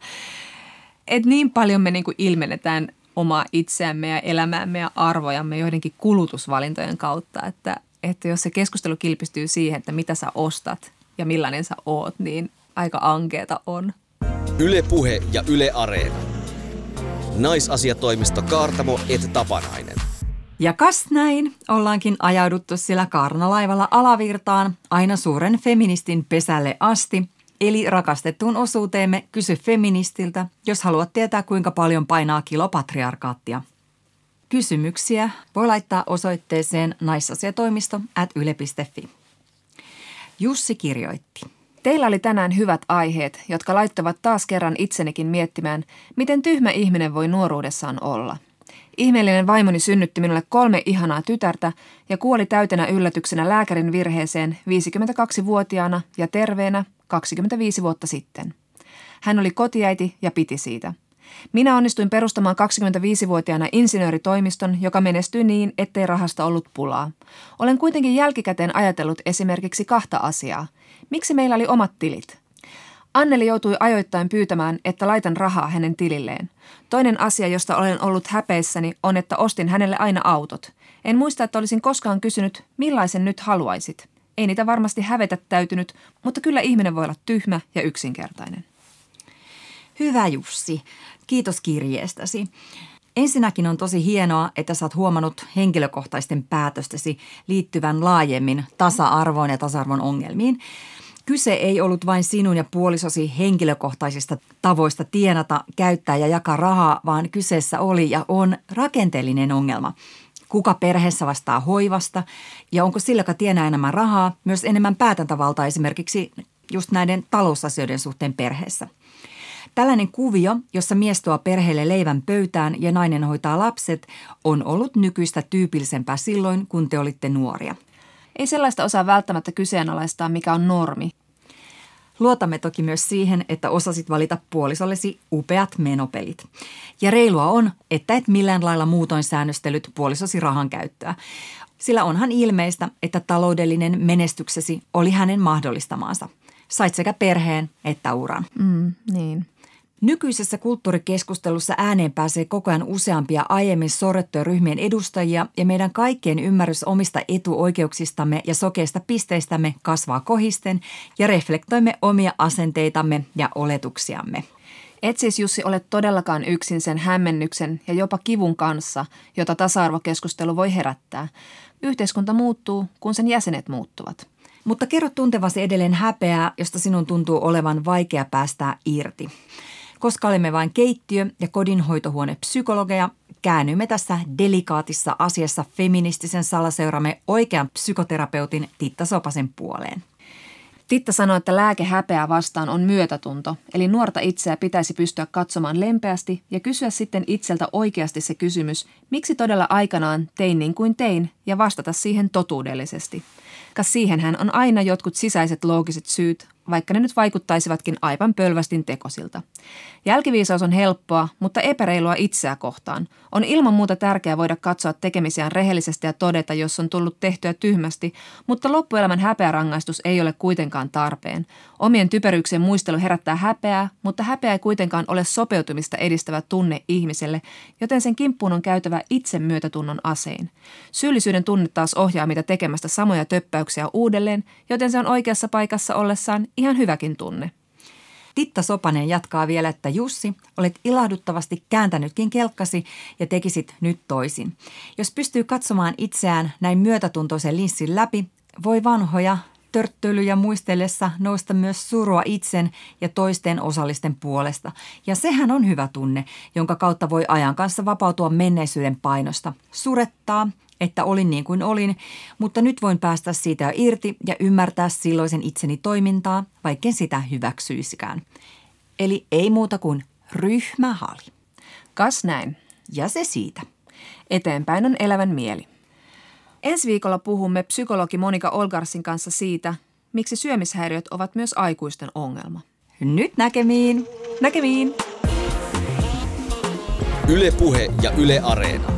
että niin paljon me niin kuin ilmennetään omaa itseämme ja elämäämme ja arvojamme joidenkin kulutusvalintojen kautta, että että jos se keskustelu kilpistyy siihen, että mitä sä ostat ja millainen sä oot, niin aika ankeeta on. Ylepuhe ja Yle Areena. Naisasiatoimisto Kaartamo et Tapanainen. Ja kas näin, ollaankin ajauduttu sillä kaarnalaivalla alavirtaan aina suuren feministin pesälle asti, eli rakastettuun osuuteemme Kysy feministiltä, jos haluat tietää kuinka paljon painaa kilo patriarkaattia – Kysymyksiä voi laittaa osoitteeseen naisasiatoimisto at yle.fi. Jussi kirjoitti. Teillä oli tänään hyvät aiheet, jotka laittavat taas kerran itsenikin miettimään, miten tyhmä ihminen voi nuoruudessaan olla. Ihmeellinen vaimoni synnytti minulle kolme ihanaa tytärtä ja kuoli täytenä yllätyksenä lääkärin virheeseen 52-vuotiaana ja terveenä 25 vuotta sitten. Hän oli kotiäiti ja piti siitä – minä onnistuin perustamaan 25-vuotiaana insinööritoimiston, joka menestyi niin, ettei rahasta ollut pulaa. Olen kuitenkin jälkikäteen ajatellut esimerkiksi kahta asiaa. Miksi meillä oli omat tilit? Anneli joutui ajoittain pyytämään, että laitan rahaa hänen tililleen. Toinen asia, josta olen ollut häpeissäni, on, että ostin hänelle aina autot. En muista, että olisin koskaan kysynyt, millaisen nyt haluaisit. Ei niitä varmasti hävetä täytynyt, mutta kyllä ihminen voi olla tyhmä ja yksinkertainen. Hyvä Jussi, kiitos kirjeestäsi. Ensinnäkin on tosi hienoa, että sä oot huomannut henkilökohtaisten päätöstesi liittyvän laajemmin tasa-arvoon ja tasa-arvon ongelmiin. Kyse ei ollut vain sinun ja puolisosi henkilökohtaisista tavoista tienata, käyttää ja jakaa rahaa, vaan kyseessä oli ja on rakenteellinen ongelma. Kuka perheessä vastaa hoivasta ja onko sillä, joka tienaa enemmän rahaa, myös enemmän päätäntävaltaa esimerkiksi just näiden talousasioiden suhteen perheessä – Tällainen kuvio, jossa mies tuo perheelle leivän pöytään ja nainen hoitaa lapset, on ollut nykyistä tyypillisempää silloin, kun te olitte nuoria. Ei sellaista osaa välttämättä kyseenalaistaa, mikä on normi. Luotamme toki myös siihen, että osasit valita puolisollesi upeat menopelit. Ja reilua on, että et millään lailla muutoin säännöstelyt puolisosi rahan käyttöä. Sillä onhan ilmeistä, että taloudellinen menestyksesi oli hänen mahdollistamaansa. Sait sekä perheen että uran. Mm, niin. Nykyisessä kulttuurikeskustelussa ääneen pääsee koko ajan useampia aiemmin sorrettuja ryhmien edustajia ja meidän kaikkien ymmärrys omista etuoikeuksistamme ja sokeista pisteistämme kasvaa kohisten ja reflektoimme omia asenteitamme ja oletuksiamme. Et siis Jussi ole todellakaan yksin sen hämmennyksen ja jopa kivun kanssa, jota tasa-arvokeskustelu voi herättää. Yhteiskunta muuttuu, kun sen jäsenet muuttuvat. Mutta kerro tuntevasi edelleen häpeää, josta sinun tuntuu olevan vaikea päästää irti. Koska olemme vain keittiö- ja kodinhoitohuone psykologeja, käännymme tässä delikaatissa asiassa feministisen salaseuramme oikean psykoterapeutin Titta Sopasen puoleen. Titta sanoi, että lääke häpeää vastaan on myötätunto, eli nuorta itseä pitäisi pystyä katsomaan lempeästi ja kysyä sitten itseltä oikeasti se kysymys, miksi todella aikanaan tein niin kuin tein, ja vastata siihen totuudellisesti. Kas siihenhän on aina jotkut sisäiset loogiset syyt, vaikka ne nyt vaikuttaisivatkin aivan pölvästin tekosilta. Jälkiviisaus on helppoa, mutta epäreilua itseä kohtaan. On ilman muuta tärkeää voida katsoa tekemisiään rehellisesti ja todeta, jos on tullut tehtyä tyhmästi, mutta loppuelämän häpeärangaistus ei ole kuitenkaan tarpeen. Omien typeryyksien muistelu herättää häpeää, mutta häpeä ei kuitenkaan ole sopeutumista edistävä tunne ihmiselle, joten sen kimppuun on käytävä itsemyötätunnon asein. Syyllisyyden tunne taas ohjaa mitä tekemästä samoja töppäyksiä uudelleen, joten se on oikeassa paikassa ollessaan ihan hyväkin tunne. Titta Sopanen jatkaa vielä, että Jussi, olet ilahduttavasti kääntänytkin kelkkasi ja tekisit nyt toisin. Jos pystyy katsomaan itseään näin myötätuntoisen linssin läpi, voi vanhoja törttöilyjä muistellessa nousta myös surua itsen ja toisten osallisten puolesta. Ja sehän on hyvä tunne, jonka kautta voi ajan kanssa vapautua menneisyyden painosta. Surettaa, että olin niin kuin olin, mutta nyt voin päästä siitä irti ja ymmärtää silloisen itseni toimintaa, vaikken sitä hyväksyisikään. Eli ei muuta kuin ryhmähali. Kas näin. Ja se siitä. Eteenpäin on elävän mieli. Ensi viikolla puhumme psykologi Monika Olgarsin kanssa siitä, miksi syömishäiriöt ovat myös aikuisten ongelma. Nyt näkemiin! Näkemiin! Ylepuhe ja Yle Areena.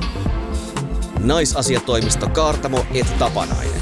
Naisasiatoimisto Kaartamo et Tapanainen.